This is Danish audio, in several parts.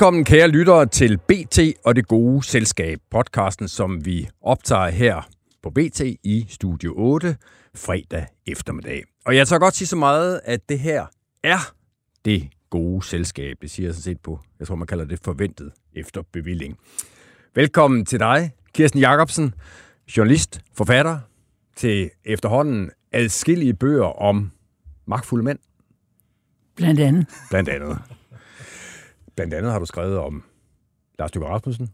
Velkommen kære lyttere til BT og det gode selskab, podcasten som vi optager her på BT i Studio 8 fredag eftermiddag. Og jeg tager godt sige så meget, at det her er det gode selskab. Det siger jeg sådan set på, jeg tror man kalder det forventet efter bevilling. Velkommen til dig, Kirsten Jacobsen, journalist, forfatter til efterhånden adskillige bøger om magtfulde mænd. Blandt andet. Blandt andet. Blandt andet har du skrevet om Lars Løkke Rasmussen,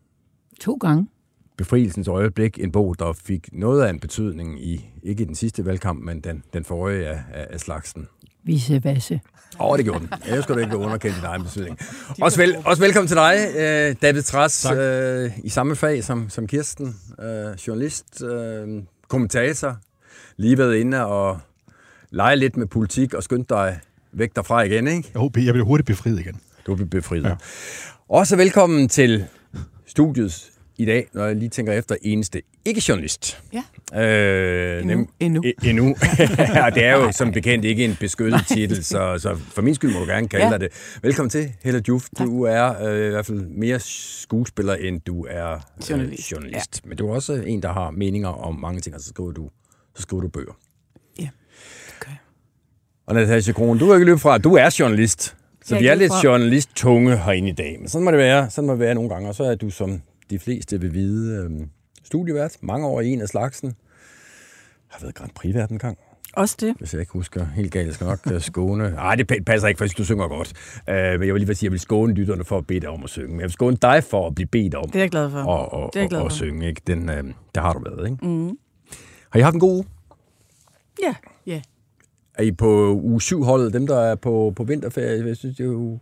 To gange. Befrielsens øjeblik, en bog, der fik noget af en betydning i, ikke i den sidste valgkamp, men den, den forrige af, af, af slagsen. Vise vasse. Åh, oh, det gjorde den. Jeg skulle ikke underkende din egen betydning. Også, vel, også velkommen til dig, øh, David Træs, øh, i samme fag som, som Kirsten. Øh, journalist, øh, kommentator, lige været inde og lege lidt med politik og skyndt dig væk derfra igen, ikke? Jeg håber, jeg bliver hurtigt befriet igen. Du bliver befriet. Ja. Også velkommen til studiet i dag, når jeg lige tænker efter, eneste ikke-journalist. Ja. Øh, Endnu. nem- Endnu. E- endnu. ja, det er jo som bekendt ikke en beskyttet titel, så, så for min skyld må du gerne kalde Ja. det. Velkommen til, Helle Juf. Du er øh, i hvert fald mere skuespiller, end du er øh, Journalist. journalist. Men du er også en, der har meninger om mange ting, og så skriver du, så skriver du bøger. Ja, okay. Og Natasja Krohn, du er ikke løbet fra, du er journalist. Så vi er lidt journalist-tunge herinde i dag. Men sådan må det være. Sådan må det være nogle gange. Og så er du, som de fleste vil vide, øhm, studievært. Mange år i en af slagsen. Har været Grand Prix-vært en gang, Også det. hvis jeg ikke husker helt galt. Jeg skal nok øh, skåne. Nej, det pa- passer ikke, for du synger godt. Øh, men jeg vil lige sige, at jeg vil skåne lytterne for at bede dig om at synge. Men jeg vil skåne dig for at blive bedt om Det er jeg glad for. og, og, det er jeg glad og, og for. synge. Ikke? Den, øh, der har du været, ikke? Mm. Har I haft en god uge? Ja, ja. Er I på uge 7 holdet, dem der er på, på vinterferie? Jeg synes, det er jo...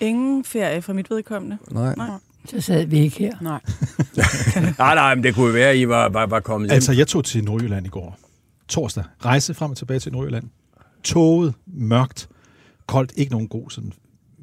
Ingen ferie fra mit vedkommende. Nej. Nej. Så sad vi ikke her. Nej. Nej, nej, men det kunne jo være, at I var, var, var kommet hjem. Altså, jeg tog til Nordjylland i går. Torsdag. Rejse frem og tilbage til Nordjylland. Toget, mørkt, koldt. Ikke nogen god sådan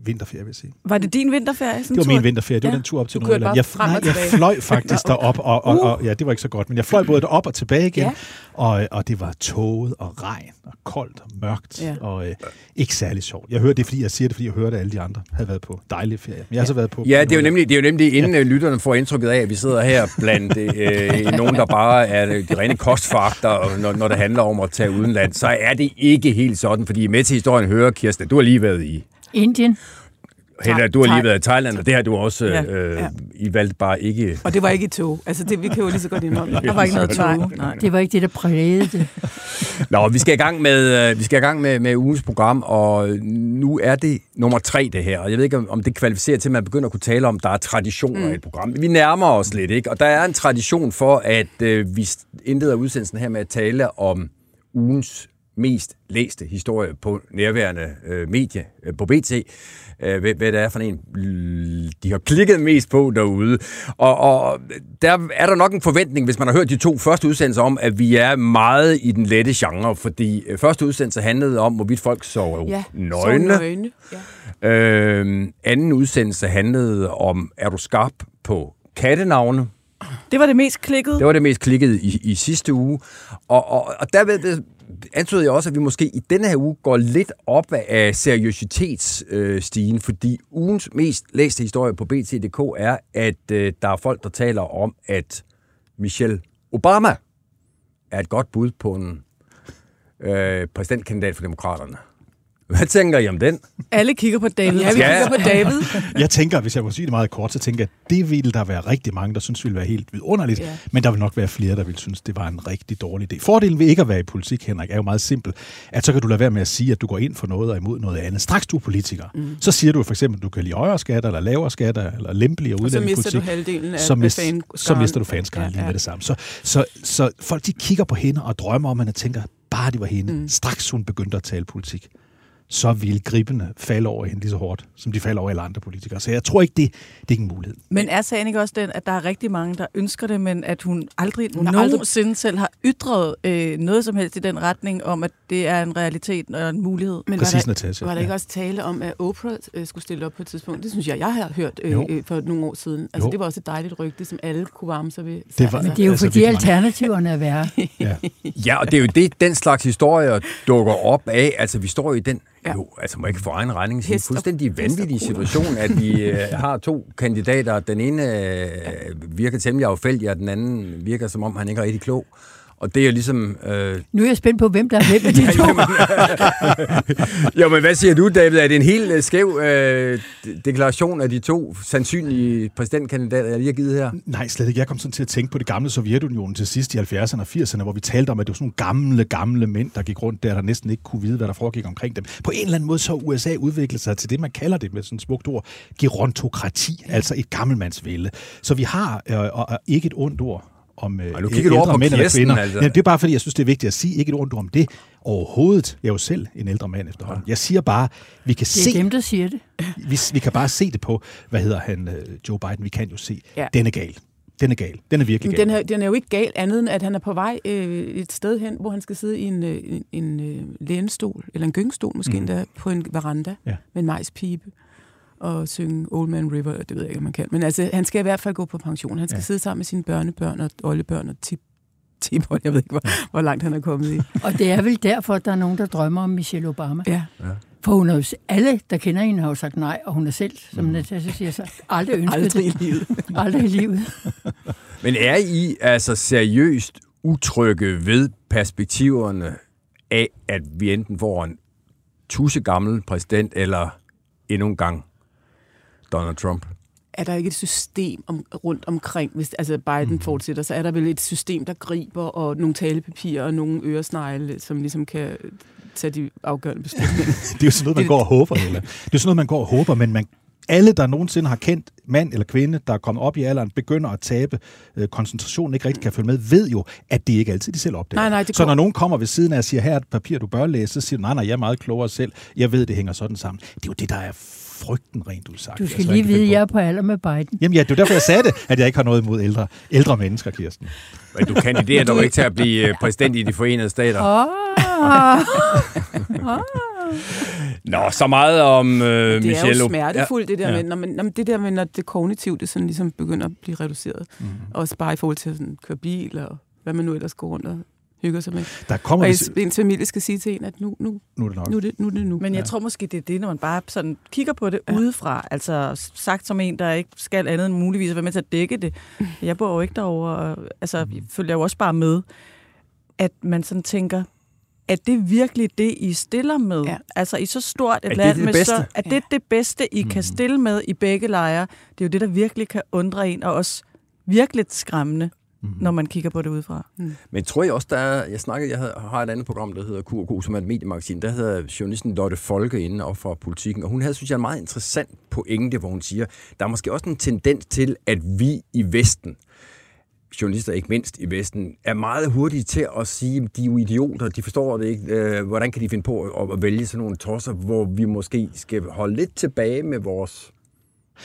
vinterferie, vil jeg sige. Var det din vinterferie? Sådan Det var tur? min vinterferie. Det var Ja. den tur op til Nordjylland. Jeg, nej, jeg fløj faktisk derop, og, og, og, ja, det var ikke så godt, men jeg fløj både derop og tilbage igen, Ja. og, og det var toget og regn og koldt og mørkt, Ja. og øh, ikke særlig sjovt. Jeg hører det, fordi jeg siger det, fordi jeg hørte, at alle de andre havde været på dejlige ferie. Men jeg har så været på... Ja, det er jo nemlig, det er jo nemlig inden ja. lytterne får indtrykket af, at vi sidder her blandt øh, nogen, der bare er de rene kostfakter, og når, når det handler om at tage udenland, så er det ikke helt sådan, fordi med til historien hører, Kirsten, du har lige været i Indien. Heller, du har lige været i Thailand, og det har du også, Ja, øh, ja. I valgte bare ikke... Og det var ikke i tog. Altså, det, vi kan jo lige så godt indrømme. Der var ikke noget tog. Nej. Det var ikke det, der prægede det. Nå, vi skal i gang med, øh, vi skal i gang med, med ugens program, og nu er det nummer tre, det her. Og jeg ved ikke, om- om det kvalificerer til, at man begynder at kunne tale om, der er traditioner mm. i et program. Vi nærmer os lidt, ikke? Og der er en tradition for, at øh, vi indleder udsendelsen her med at tale om ugens mest læste historie på nærværende øh, medie øh, på BT. Øh, hvad, hvad det er for en, de har klikket mest på derude. Og, og der er der nok en forventning, hvis man har hørt de to første udsendelser om, at vi er meget i den lette genre, fordi øh, første udsendelse handlede om, hvorvidt folk så Ja, nøgne. Så nøgne. Ja. Øh, anden udsendelse handlede om, er du skarp på kattenavne? Det var det mest klikkede. Det var det mest klikkede i, i sidste uge. Og, og, og derved antyder jeg også, at vi måske i denne her uge går lidt op af seriøsitetsstigen, fordi ugens mest læste historie på BT.dk er, at øh, der er folk, der taler om, at Michelle Obama er et godt bud på en øh, præsidentkandidat for demokraterne. Hvad tænker I om den? Alle kigger på David. Ja, vi Ja. kigger på David. Jeg tænker, hvis jeg må sige det meget kort, så tænker jeg, at det ville der være rigtig mange, der synes ville være helt vidunderligt, Ja. men der vil nok være flere, der vil synes, det var en rigtig dårlig idé. Fordelen ved ikke at være i politik, Henrik, er jo meget simpel, at så kan du lade være med at sige, at du går ind for noget og imod noget andet. Straks du er politiker, mm. så siger du for eksempel, at du kan lide højere skatter, eller lavere skatter, eller lempeligere Og så mister udlændingepolitik. du halvdelen af så, af mist, så mister du fanskaren Ja, lige ja. med det samme. Så, så, så folk de kigger på hende og drømmer om, at tænker, bare det var hende. Mm. Straks hun begyndte at tale politik, så ville gribende falde over hende lige så hårdt, som de falder over alle andre politikere. Så jeg tror ikke, det, det er ikke en mulighed. Men er sagen ikke også den, at der er rigtig mange, der ønsker det, men at hun aldrig Hun nogensinde selv har ytret øh, noget som helst i den retning om, at det er en realitet og en mulighed? Men Præcis, var der, Natasja. var der Ja. ikke også tale om, at Oprah øh, skulle stille op på et tidspunkt? Det synes jeg, jeg har hørt øh, Jo. øh, for nogle år siden. Altså, Jo. det var også et dejligt rygte, som alle kunne varme sig ved. Det var- altså, Det er jo Altså, fordi alternativerne er værre. Ja. Ja, og det er jo det, den slags historier dukker op af. Altså, vi står jo i den Ja. Jo, altså må ikke få egen regning sige. Fuldstændig vanvittig situation, at vi øh, har to kandidater. Den ene øh, virker temmelig affældig, og den anden virker som om, han ikke er rigtig klog. Og det er ligesom... Øh, Nu er jeg spændt på, hvem der er hvem af de to. jo, men hvad siger du, David? Er det en helt øh, skæv øh, de- deklaration af de to sandsynlige præsidentkandidater, jeg lige har givet her? Nej, slet ikke. Jeg kom sådan til at tænke på det gamle Sovjetunionen til sidst i 70'erne og 80'erne, hvor vi talte om, at det var sådan nogle gamle, gamle mænd, der gik rundt der, der næsten ikke kunne vide, hvad der foregik omkring dem. På en eller anden måde så har USA udviklet sig til det, man kalder det med sådan et smukt ord, gerontokrati, altså et gammelmandsvælde. Så vi har øh, og, og ikke et ondt ord om øh, nu kigger du over ældre på mænd eller Kirsten, kvinder. altså. Men det er bare fordi, jeg synes, det er vigtigt at sige ikke et ord om det overhovedet. Jeg er jo selv en ældre mand efterhånden. Jeg siger bare, vi kan Det se er dem, der siger det. vi, vi kan bare se det på, hvad hedder han, øh, Joe Biden, vi kan jo se, ja. Den er gal. Den er gal. Den er virkelig Men gal. den, her, den er jo ikke gal andet end, at han er på vej øh, et sted hen, hvor han skal sidde i en, øh, en, en øh, lænestol, eller en gyngestol måske mm. endda, på en veranda Ja. med en majspibe og synge Old Man River, det ved jeg ikke, om man kan. Men altså, han skal i hvert fald gå på pension. Han skal Ja. ja. sidde sammen med sine børnebørn og oldebørn og tip, tip jeg ved ikke, hvor, hvor langt han er kommet i. Og det er vel derfor, at der er nogen, der drømmer om Michelle Obama. Ja. For hun har jo, alle, der kender hende, har jo sagt nej, og hun har selv, som Natasha siger, så aldrig ønsket Aldrig i det. livet. Aldrig i livet. Men er I altså seriøst utrygge ved perspektiverne af, at vi enten får en tusse gammel præsident, eller endnu en gang Donald Trump? er der ikke et system om, rundt omkring, hvis altså Biden mm. fortsætter, så er der vel et system, der griber, og nogle talepapirer og nogle øresnegle, som ligesom kan tage de afgørende beslutninger. Det er jo sådan noget, man går og håber. Eller. Det er jo sådan noget, man går og håber, men man, alle, der nogensinde har kendt mand eller kvinde, der er kommet op i alderen, begynder at tabe øh, koncentrationen, ikke rigtig kan følge med, ved jo, at det ikke altid de selv opdager. Nej, nej, det så når nogen kommer ved siden af og siger, her er et papir, du bør læse, så siger du, nej, nej, jeg er meget klogere selv. Jeg ved, det hænger sådan sammen. Det er jo det, der er frygten rent udsagt. Du skal Altså, lige vide, jeg på. er på alder med Biden. Jamen ja, det er derfor, jeg sagde det, at jeg ikke har noget imod ældre, ældre mennesker, Kirsten. Men du kandiderer dog ikke til at blive øh, præsident i de forenede stater. Åh, Nå, så meget om øh, det er Michelle. jo smertefuldt, det der, Ja. med, når, man, når, det der med, når det kognitive det sådan ligesom begynder at blive reduceret. Mm. Også bare i forhold til at sådan, køre bil, og hvad man nu ellers går rundt og hygger sig med. Der kommer Og vi... ens, ens familie skal sige til en, at nu, nu, Nu er det nok. nu, er det, nu er det nu. Men jeg Ja. tror måske, det er det, når man bare sådan kigger på det Ja. ja. udefra. Altså sagt som en, der ikke skal andet end muligvis være med til at dække det. Jeg bor jo ikke derovre, og altså, jeg følger jo også bare med, at man sådan tænker, er det virkelig det, I stiller med? Ja. Ja. Altså i så stort et det land det med bedste? så... Er det det bedste, I mm. kan stille med i begge lejre? Det er jo det, der virkelig kan undre en, og også virkelig skræmmende, mm. når man kigger på det udefra. Men tror jeg også, der er... Jeg snakkede, jeg har et andet program, der hedder Q&K, som er et mediemagasin. Der hedder journalisten Lotte Folke inde og fra politikken, og hun havde, synes jeg, en meget interessant pointe, hvor hun siger, der er måske også en tendens til, at vi i Vesten, journalister ikke mindst i Vesten, er meget hurtige til at sige, at de er jo idioter, de forstår det ikke. Øh, hvordan kan de finde på at, at vælge sådan nogle tosser, hvor vi måske skal holde lidt tilbage med vores,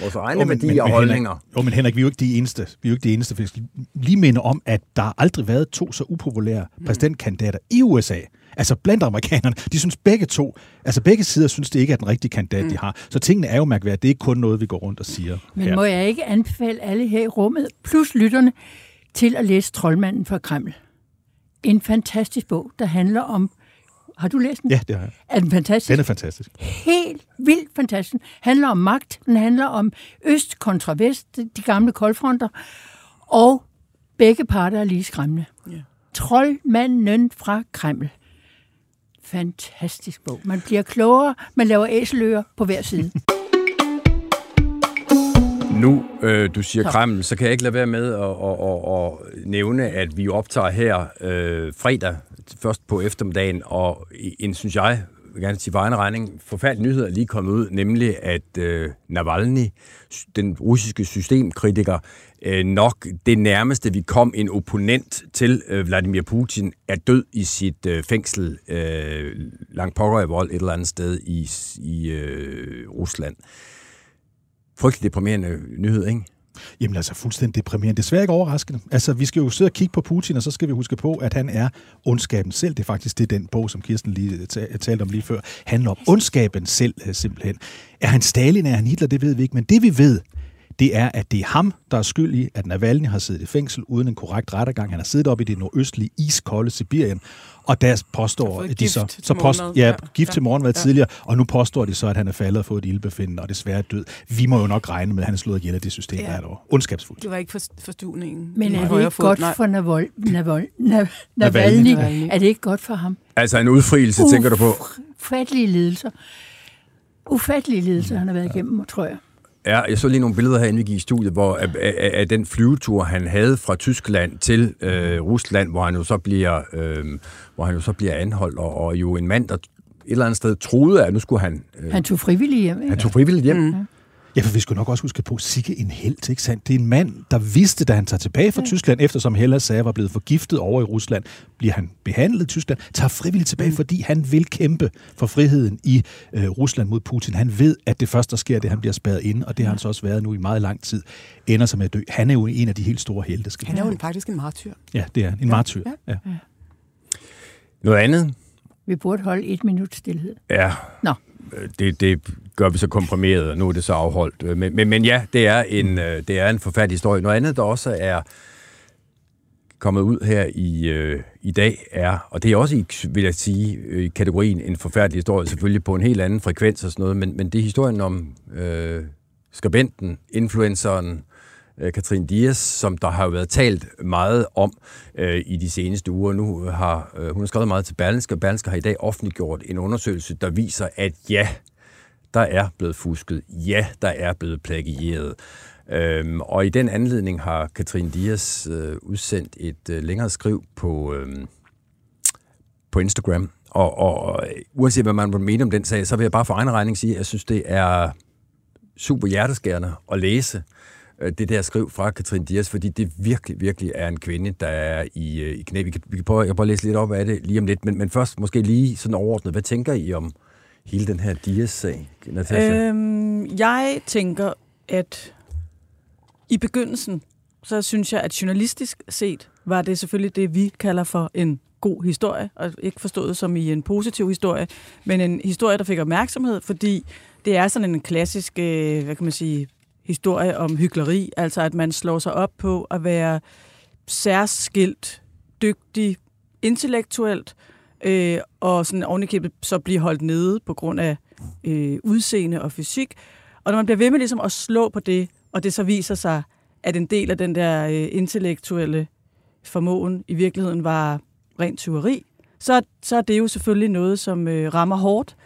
vores egne Jo, men- værdier men- og holdninger? Henrik, jo, men Henrik, vi er jo ikke de eneste. Vi er jo ikke de eneste. For jeg skal lige minde om, at der har aldrig været to så upopulære præsidentkandidater i USA. Altså blandt amerikanerne. De synes begge to, altså begge sider synes, det ikke er den rigtige kandidat, mm. de har. Så tingene er jo mærkværdige. Det er ikke kun noget, vi går rundt og siger. Men her. må jeg ikke anbefale alle her i rummet, plus lytterne, til at læse Troldmanden fra Kreml. En fantastisk bog, der handler om... Har du læst den? Ja, det har jeg. Er den fantastisk? Den er fantastisk. helt vildt fantastisk. Den handler om magt, den handler om øst kontra vest, de gamle koldfronter, og begge parter er lige skræmmende. Ja. Troldmanden fra Kreml. Fantastisk bog. Man bliver klogere, man laver æseløer på hver side. Nu, øh, du siger. Kreml, så kan jeg ikke lade være med at, at, at, at nævne, at vi optager her øh, fredag, først på eftermiddagen, og en, synes jeg, vil gerne sige egen regning, forfærdelig nyhed er lige kommet ud, nemlig at øh, Navalny, den russiske systemkritiker, øh, nok det nærmeste, vi kom en opponent til øh, Vladimir Putin, er død i sit øh, fængsel øh, langt pokker i vold et eller andet sted i, i øh, Rusland. Frygtelig deprimerende nyhed, ikke? Jamen altså fuldstændig deprimerende. Desværre ikke overraskende. Altså, vi skal jo sidde og kigge på Putin, og så skal vi huske på, at han er ondskaben selv. Det er faktisk det, den bog, som Kirsten lige ta- talte om lige før, handler om ondskaben selv, øh, simpelthen. Er han Stalin, er han Hitler, det ved vi ikke, men det vi ved, det er, at det er ham, der er skyld i, at Navalny har siddet i fængsel uden en korrekt rettergang. Han har siddet op i det nordøstlige iskolde Sibirien, og der påstår de gift så, så post, ja, Ja, gift ja, til morgenmad ja. tidligere, og nu påstår de så, at han er faldet og fået et ildbefindende, og desværre er død. Vi må jo nok regne med, at han er slået ihjel af det system, Ja. der er der. Ondskabsfuldt. Det var ikke for, forstuvningen. Men er det ikke fod. godt Nej. for Navol, Navol, Nav, Navalny. Navalny? Navalny. Er det ikke godt for ham? Altså en udfrielse, tænker du på? Ufattelige lidelser. Ufattelige lidelser, han har været igennem, tror jeg. Ja, jeg så lige nogle billeder herinde, vi gik i studiet, hvor af, af, af den flyvetur, han havde fra Tyskland til øh, Rusland, hvor han jo så bliver, øh, hvor han jo så bliver anholdt, og, og jo en mand, der et eller andet sted troede, at nu skulle han... Øh, Han tog frivillig hjem. han Ikke? tog frivilligt hjem. Mm. Ja, for vi skulle nok også huske på, sikke en held, ikke sandt? Det er en mand, der vidste, da han tager tilbage fra Tyskland, eftersom Hellas sagde, var blevet forgiftet over i Rusland, bliver han behandlet i Tyskland, tager frivilligt tilbage, mm. fordi han vil kæmpe for friheden i øh, Rusland mod Putin. Han ved, at det første, der sker, det er, at han bliver spærret inde, og det har han så også været nu i meget lang tid, ender med at dø. Han er jo en af de helt store helte, skal Han er jo en, faktisk en martyr. Ja, det er en martyr. Ja. Noget andet? Vi burde holde et minut stillhed. Ja. Nå. Øh, det, det gør vi så komprimeret, og nu er det så afholdt. Øh, men, men, men ja, det er, en, øh, det er en forfærdelig historie. Noget andet, der også er kommet ud her i, øh, i dag, er, og det er også i, vil jeg sige, i kategorien en forfærdelig historie, selvfølgelig på en helt anden frekvens og sådan noget, men, men det er historien om øh, skribenten, influenceren, øh, Øh, Katrin Dias, som der har været talt meget om øh, i de seneste uger. Nu har øh, hun har skrevet meget til Berlingske, og Berlingske har i dag offentliggjort en undersøgelse, der viser, at ja, der er blevet fusket. Ja, der er blevet plagieret. Øhm, og i den anledning har Katrin Dias øh, udsendt et øh, længere skriv på, øh, på Instagram. Og, og, og uanset hvad man må mene om den sag, så vil jeg bare for egen regning sige, at jeg synes, det er super hjerteskærende at læse øh, Øh, det der skriv fra Katrin Dias, fordi det virkelig, virkelig er en kvinde, der er i, øh, i knæ. Vi kan, vi kan prøve, jeg kan prøve at læse lidt op af det lige om lidt, men, men først måske lige sådan overordnet. Hvad tænker I om hele den her Dias-sag, Natasha? Øhm, jeg tænker, at i begyndelsen, så synes jeg, at journalistisk set var det selvfølgelig det, vi kalder for en god historie, og ikke forstået som i en positiv historie, men en historie, der fik opmærksomhed, fordi det er sådan en klassisk, øh, hvad kan man sige, historie om hyggeleri, altså at man slår sig op på at være særskilt, dygtig, intellektuelt, øh, og sådan ovenikøbet så blive holdt nede på grund af øh, udseende og fysik. Og når man bliver ved med ligesom at slå på det, og det så viser sig, at en del af den der øh, intellektuelle formåen i virkeligheden var rent tyveri, så, så er det jo selvfølgelig noget, som øh, rammer hårdt.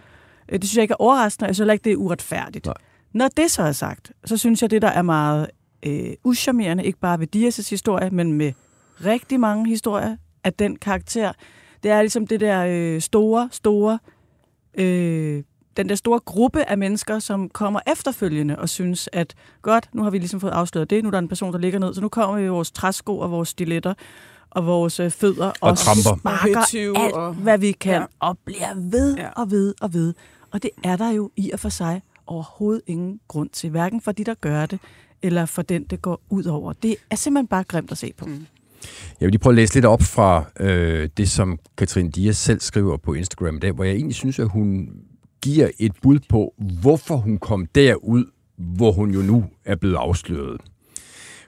Øh, det synes jeg ikke er overraskende, og jeg synes heller ikke, det er uretfærdigt. Nej. Når det så er sagt, så synes jeg, det der er meget øh, uschammerende, ikke bare ved Dias' historie, men med rigtig mange historier af den karakter, det er ligesom det der øh, store, store, øh, den der store gruppe af mennesker, som kommer efterfølgende og synes, at godt, nu har vi ligesom fået afsløret det, nu er der en person, der ligger ned, så nu kommer vi i vores træsko og vores stiletter og vores øh, fødder og, tramper. sparker alt, og- hvad vi kan, ja. og bliver ved Ja. og ved og ved. Og det er der jo i og for sig overhovedet ingen grund til, hverken for de, der gør det, eller for den, det går ud over. Det er simpelthen bare grimt at se på. Mm. Jeg vil lige prøve at læse lidt op fra øh, det, som Katrin Dias selv skriver på Instagram, der, hvor jeg egentlig synes, at hun giver et bud på, hvorfor hun kom derud, hvor hun jo nu er blevet afsløret.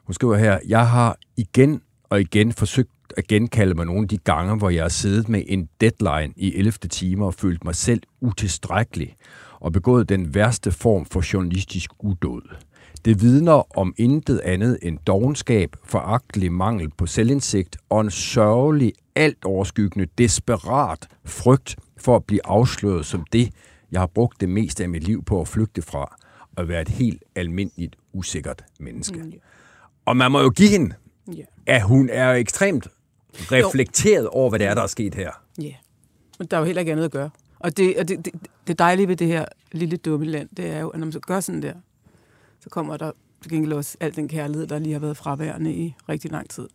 Hun skriver her, jeg har igen og igen forsøgt at genkalde mig nogle af de gange, hvor jeg har siddet med en deadline i 11. time og følt mig selv utilstrækkelig og begået den værste form for journalistisk udåd. Det vidner om intet andet end dogenskab, foragtelig mangel på selvindsigt og en sørgelig, alt overskyggende, desperat frygt for at blive afsløret som det, jeg har brugt det meste af mit liv på at flygte fra, og være et helt almindeligt, usikkert menneske. Mm, Og man må jo give hende, Ja. at hun er ekstremt reflekteret over, hvad det er, der er sket her. Ja. Men der er jo heller ikke andet at gøre. Og det, og det, det, det dejlige ved det her lille dumme land, det er jo, at når man så gør sådan der, så kommer der til gengæld også al den kærlighed, der lige har været fraværende i rigtig lang tid.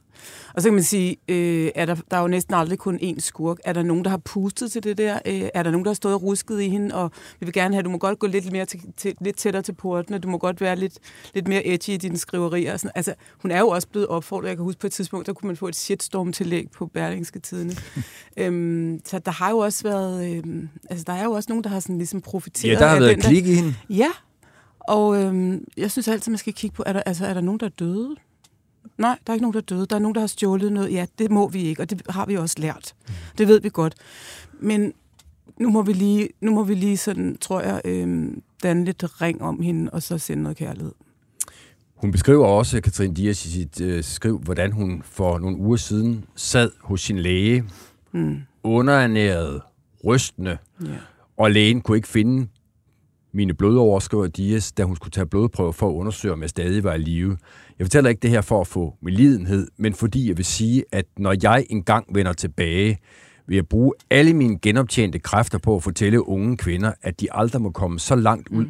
Og så kan man sige, øh, er der, der er jo næsten aldrig kun én skurk. Er der nogen, der har pustet til det der? Øh, er der nogen, der har stået og rusket i hende? Og vi vil gerne have, du må godt gå lidt, mere til, til, lidt tættere til portene. Du må godt være lidt, lidt mere edgy i dine skriverier. Og sådan. Altså, hun er jo også blevet opfordret. Jeg kan huske på et tidspunkt, der kunne man få et shitstorm-tillæg på Berlingske Tidene. øhm, så der har jo også været... Øhm, altså, der er jo også nogen, der har sådan ligesom profiteret Ja, der har været den der- klik i hende. Ja, Og øhm, jeg synes altid, man skal kigge på, er der, altså, er der nogen, der er døde? Nej, der er ikke nogen, der er døde. Der er nogen, der har stjålet noget. Ja, det må vi ikke, og det har vi også lært. Det ved vi godt. Men nu må vi lige, nu må vi lige sådan, tror jeg, øhm, danne lidt ring om hende, og så sende noget kærlighed. Hun beskriver også, Katrine Dias, i sit øh, skriv, hvordan hun for nogle uger siden sad hos sin læge, Mm. underernæret, rystende, Ja. og lægen kunne ikke finde mine blodover, skriver Dias, da hun skulle tage blodprøver for at undersøge, om jeg stadig var i live. Jeg fortæller ikke det her for at få lidenhed, men fordi jeg vil sige, at når jeg engang vender tilbage, vil jeg bruge alle mine genoptjente kræfter på at fortælle unge kvinder, at de aldrig må komme så langt ud,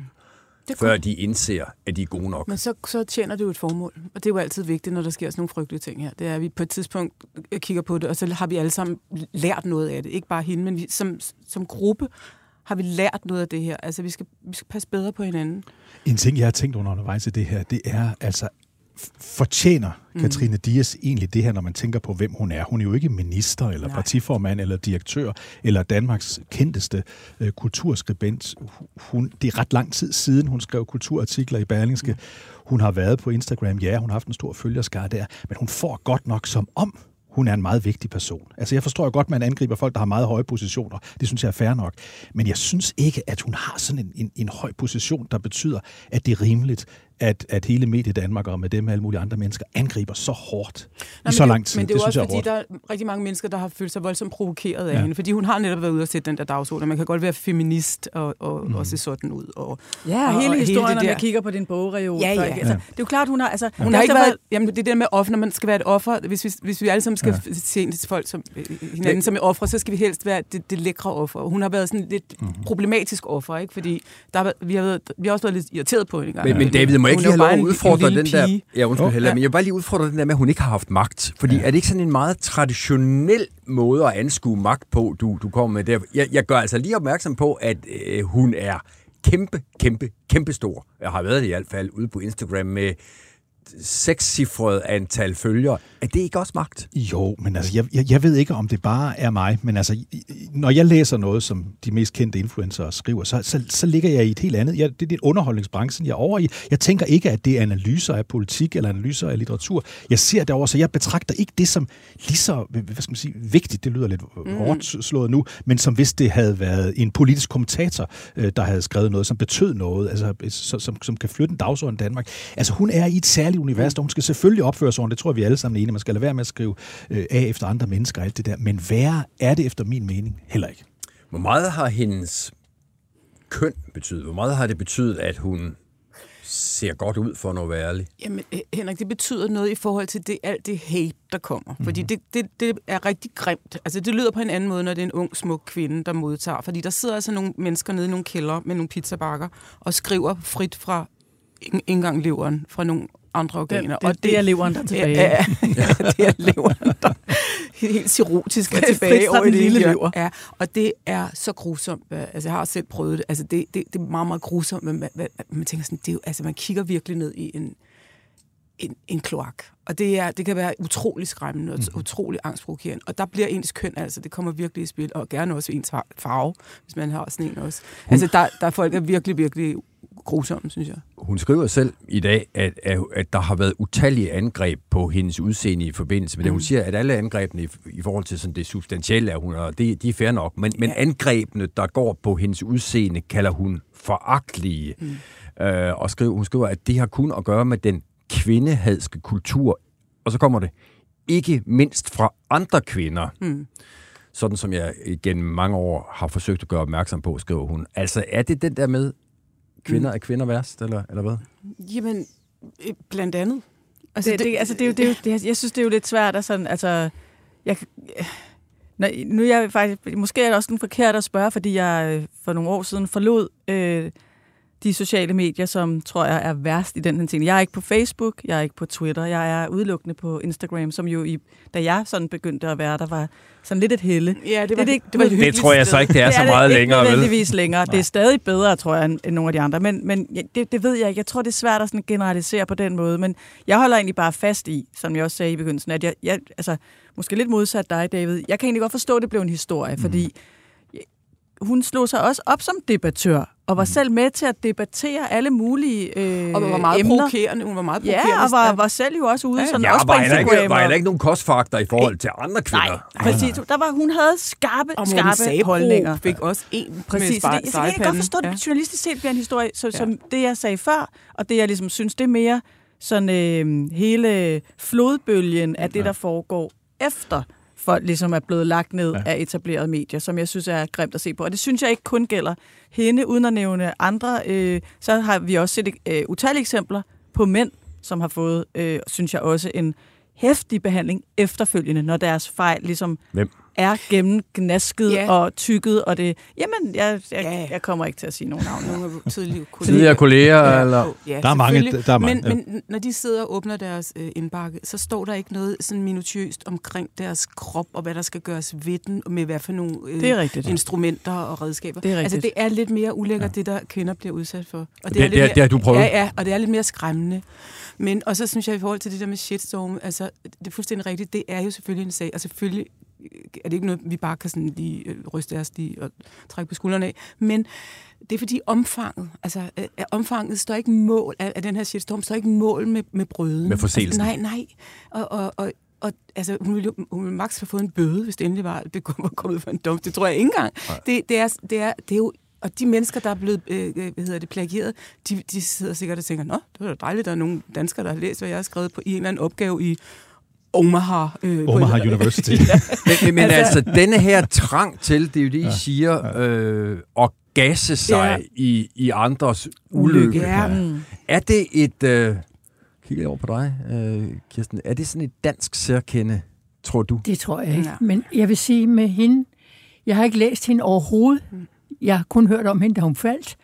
Det er før de indser, at de er gode nok. Men så, så tjener det jo et formål, og det er jo altid vigtigt, når der sker sådan nogle frygtelige ting her. Det er, at vi på et tidspunkt øh, kigger på det, og så har vi alle sammen lært noget af det. Ikke bare hende, men vi, som, som gruppe har vi lært noget af det her. Altså, vi skal, vi skal passe bedre på hinanden. En ting, jeg har tænkt under undervejs i det her, det er altså, fortjener Katrine Dias egentlig det her, når man tænker på, hvem hun er? Hun er jo ikke minister, eller Nej. partiformand, eller direktør, eller Danmarks kendteste øh, kulturskribent. Hun, det er ret lang tid siden, hun skrev kulturartikler i Berlingske. Hun har været på Instagram, ja, hun har haft en stor følgerskare der, men hun får godt nok som om, hun er en meget vigtig person. Altså jeg forstår jo godt, at man angriber folk, der har meget høje positioner. Det synes jeg er fair nok. Men jeg synes ikke, at hun har sådan en, en, en høj position, der betyder, at det er rimeligt, at, at hele medie Danmark og med dem og alle mulige andre mennesker angriber så hårdt i men så det- lang tid. Men det er jo synes også, er fordi hårdt. der er rigtig mange mennesker, der har følt sig voldsomt provokeret af Ja. ja. hende. Fordi hun har netop været ude og sætte den der dagsorden. Man kan godt være feminist og, og, mm. og se sådan ud. Og, Ja, og- hele og historien, det når jeg kigger på din bogreol. Ja, ja. Så, altså, Det er jo klart, hun har... Altså, Hun det har er ikke været, jamen det er det der med offer, når man skal være et offer, hvis vi, hvis vi alle sammen skal Ja. ja. se til folk som, øh, hinanden som er offer, så skal vi helst være det, det lækre offer. Hun har været sådan lidt mm-hmm. problematisk offer, ikke? fordi der vi, har været, vi har også været lidt irriteret på hende. Men, men David, må ikke Hun lige have lov at en- udfordre en den lille der... Ja, undskyld, Jo. Hella, men jeg vil bare lige udfordre den der med, at hun ikke har haft magt. Fordi er det ikke sådan en meget traditionel måde at anskue magt på, du, du kommer med der? Jeg, jeg gør altså lige opmærksom på, at øh, hun er kæmpe, kæmpe, kæmpe stor. Jeg har været det i hvert fald ude på Instagram med sekscifret antal følgere. Er det ikke også magt? Jo, men altså, jeg, jeg, jeg ved ikke, om det bare er mig, men altså, når jeg læser noget, som de mest kendte influencer skriver, så, så, så ligger jeg i et helt andet. Jeg, det er det underholdningsbranchen, jeg er over i. Jeg tænker ikke, at det er analyser af politik eller analyser af litteratur. Jeg ser derover, så jeg betragter ikke det som lige så, hvad skal man sige, vigtigt. Det lyder lidt mm. hårdt slået nu, men som hvis det havde været en politisk kommentator, øh, der havde skrevet noget, som betød noget, altså, som, som, som kan flytte en dagsorden i Danmark. Altså, hun er i et særligt univers, og hun skal selvfølgelig opføre sig ordentligt. Det tror jeg, vi alle sammen er enige. Man skal lade være med at skrive øh, af efter andre mennesker og alt det der. Men værre er det efter min mening heller ikke. Hvor meget har hendes køn betydet? Hvor meget har det betydet, at hun ser godt ud for at være ærlig? Jamen, Henrik, det betyder noget i forhold til det, alt det hate, der kommer. Mm-hmm. Fordi det, det, det er rigtig grimt. Altså, det lyder på en anden måde, når det er en ung, smuk kvinde, der modtager. Fordi der sidder altså nogle mennesker nede i nogle kælder med nogle pizzabakker og skriver frit fra ikke engang leveren, fra nogle andre organer. det, det, det er leveren, der er tilbage. Ja, ja, ja, det er leveren, der helt sirotisk er tilbage over i den det lille lever. Ja, og det er så grusomt. Altså, jeg har selv prøvet det. Altså, det, det, det er meget, meget grusomt. Men man, man, man tænker sådan, det er jo, altså, man kigger virkelig ned i en, en, en kloak. Og det, er, det kan være utrolig skræmmende og mm. utrolig angstprovokerende. Og der bliver ens køn, altså, det kommer virkelig i spil. Og gerne også ens far- farve, hvis man har sådan en også. Altså, der, der er folk, der er virkelig, virkelig grusomme, synes jeg. Hun skriver selv i dag, at, at, der har været utallige angreb på hendes udseende i forbindelse med det. Hun siger, at alle angrebene i, i forhold til sådan det substantielle er hun, og det, de er fair nok, men, men angrebene, der går på hendes udseende, kalder hun foragtelige. Mm. Øh, og skriver, hun skriver, at det har kun at gøre med den kvindehadske kultur, og så kommer det, ikke mindst fra andre kvinder. Mm. Sådan som jeg gennem mange år har forsøgt at gøre opmærksom på, skriver hun. Altså, er det den der med, kvinder er kvinder værst, eller, eller hvad? Jamen, øh, blandt andet. Altså, det, det, altså, det er jo, det er jo, det, jeg synes, det er jo lidt svært at sådan, altså, jeg, når, nu er jeg faktisk, måske er det også den forkert at spørge, fordi jeg øh, for nogle år siden forlod øh, de sociale medier, som tror jeg er værst i den her ting. Jeg er ikke på Facebook, jeg er ikke på Twitter, jeg er udelukkende på Instagram, som jo, i, da jeg sådan begyndte at være, der var sådan lidt et helle. Ja, det Det var, er det det, ikke- det, var et det hyggeligt tror jeg så ikke, det er, Det så det meget ikke længere, vel? nødvendigvis længere. Det er stadig bedre, tror jeg, end, end nogle af de andre. Men, men det, det ved jeg ikke. Jeg tror, det er svært at sådan generalisere på den måde. Men jeg holder egentlig bare fast i, som jeg også sagde i begyndelsen, at jeg, jeg altså, måske lidt modsat dig, David. Jeg kan egentlig godt forstå, at det blev en historie, fordi hun slog sig også op som debattør, og var selv med til at debattere alle mulige øh, Og var meget emner. provokerende. Hun var meget provokerende. Ja, og var, var selv jo også ude Ja, ja. sådan Ja, også var på heller ikke, Instagram. var og- heller ikke nogen kostfaktor i forhold til andre kvinder. Nej, præcis. Der var, hun havde skarpe, Og skarpe Sabro holdninger. fik også en Præcis, med så det, så jeg kan godt forstå, at Ja. journalistisk set bliver en historie, så, Ja. som det, jeg sagde før, og det, jeg ligesom synes, det er mere sådan øh, hele flodbølgen af det, der foregår efter folk ligesom er blevet lagt ned Ja. af etablerede medier, som jeg synes er grimt at se på. Og det synes jeg ikke kun gælder hende, uden at nævne andre. Øh, så har vi også set øh, utallige eksempler på mænd, som har fået, øh, synes jeg også, en hæftig behandling efterfølgende, når deres fejl ligesom Hvem? Er gennemgnasket Ja. ja. og tykket, og det... Jamen, jeg, jeg, Ja. jeg kommer ikke til at sige nogen navne. Nogle tidligere kolleger. Tidligere kolleger, eller... Ja, Der er mange, der er mange, Men, men når de sidder og åbner deres øh, indbakke, så står der ikke noget sådan minutiøst omkring deres krop, og hvad der skal gøres ved den, og med hvad for nogle øh, Det er rigtigt. instrumenter og redskaber. Det er altså, rigtigt. det er lidt mere ulækkert, ja. det der kvinder bliver udsat for. Og Det- lidt det har- mere- det har du prøvet? Ja, ja, og det er lidt mere skræmmende. Men, og så synes jeg i forhold til det der med shitstorm, altså, det er fuldstændig rigtigt, det er jo selvfølgelig en sag, og selvfølgelig er det ikke noget, vi bare kan sådan lige øh, ryste os lige og trække på skuldrene af, men det er fordi omfanget, altså øh, omfanget står ikke mål af, af den her shitstorm, står ikke mål med, med brøden. Med forseelsen. Altså, nej, nej. Og, og, og, og altså, hun ville, jo, hun ville max have fået en bøde, hvis det endelig var, det var kommet for en dom. Det tror jeg ikke engang. Det, det, er, det, er, det er jo og de mennesker, der er blevet øh, øh, hvad hedder det, plagieret, de, de sidder sikkert og tænker, nå, det var da dejligt, der er nogle danskere, der har læst, hvad jeg har skrevet på i en eller anden opgave i Omaha. Øh, Omaha University. Men, men, men altså, Altså- denne her trang til, det er jo det, I siger, øh, at gasse sig Ja. i, i andres ulykke. Ja. Er det et... Øh, kigger jeg over på dig, øh, Kirsten. Er det sådan et dansk særkende, tror du? Det tror jeg ikke. Ja. Men jeg vil sige med hende, jeg har ikke læst hende overhovedet. Jeg har kun hørt om hende, da hun faldt.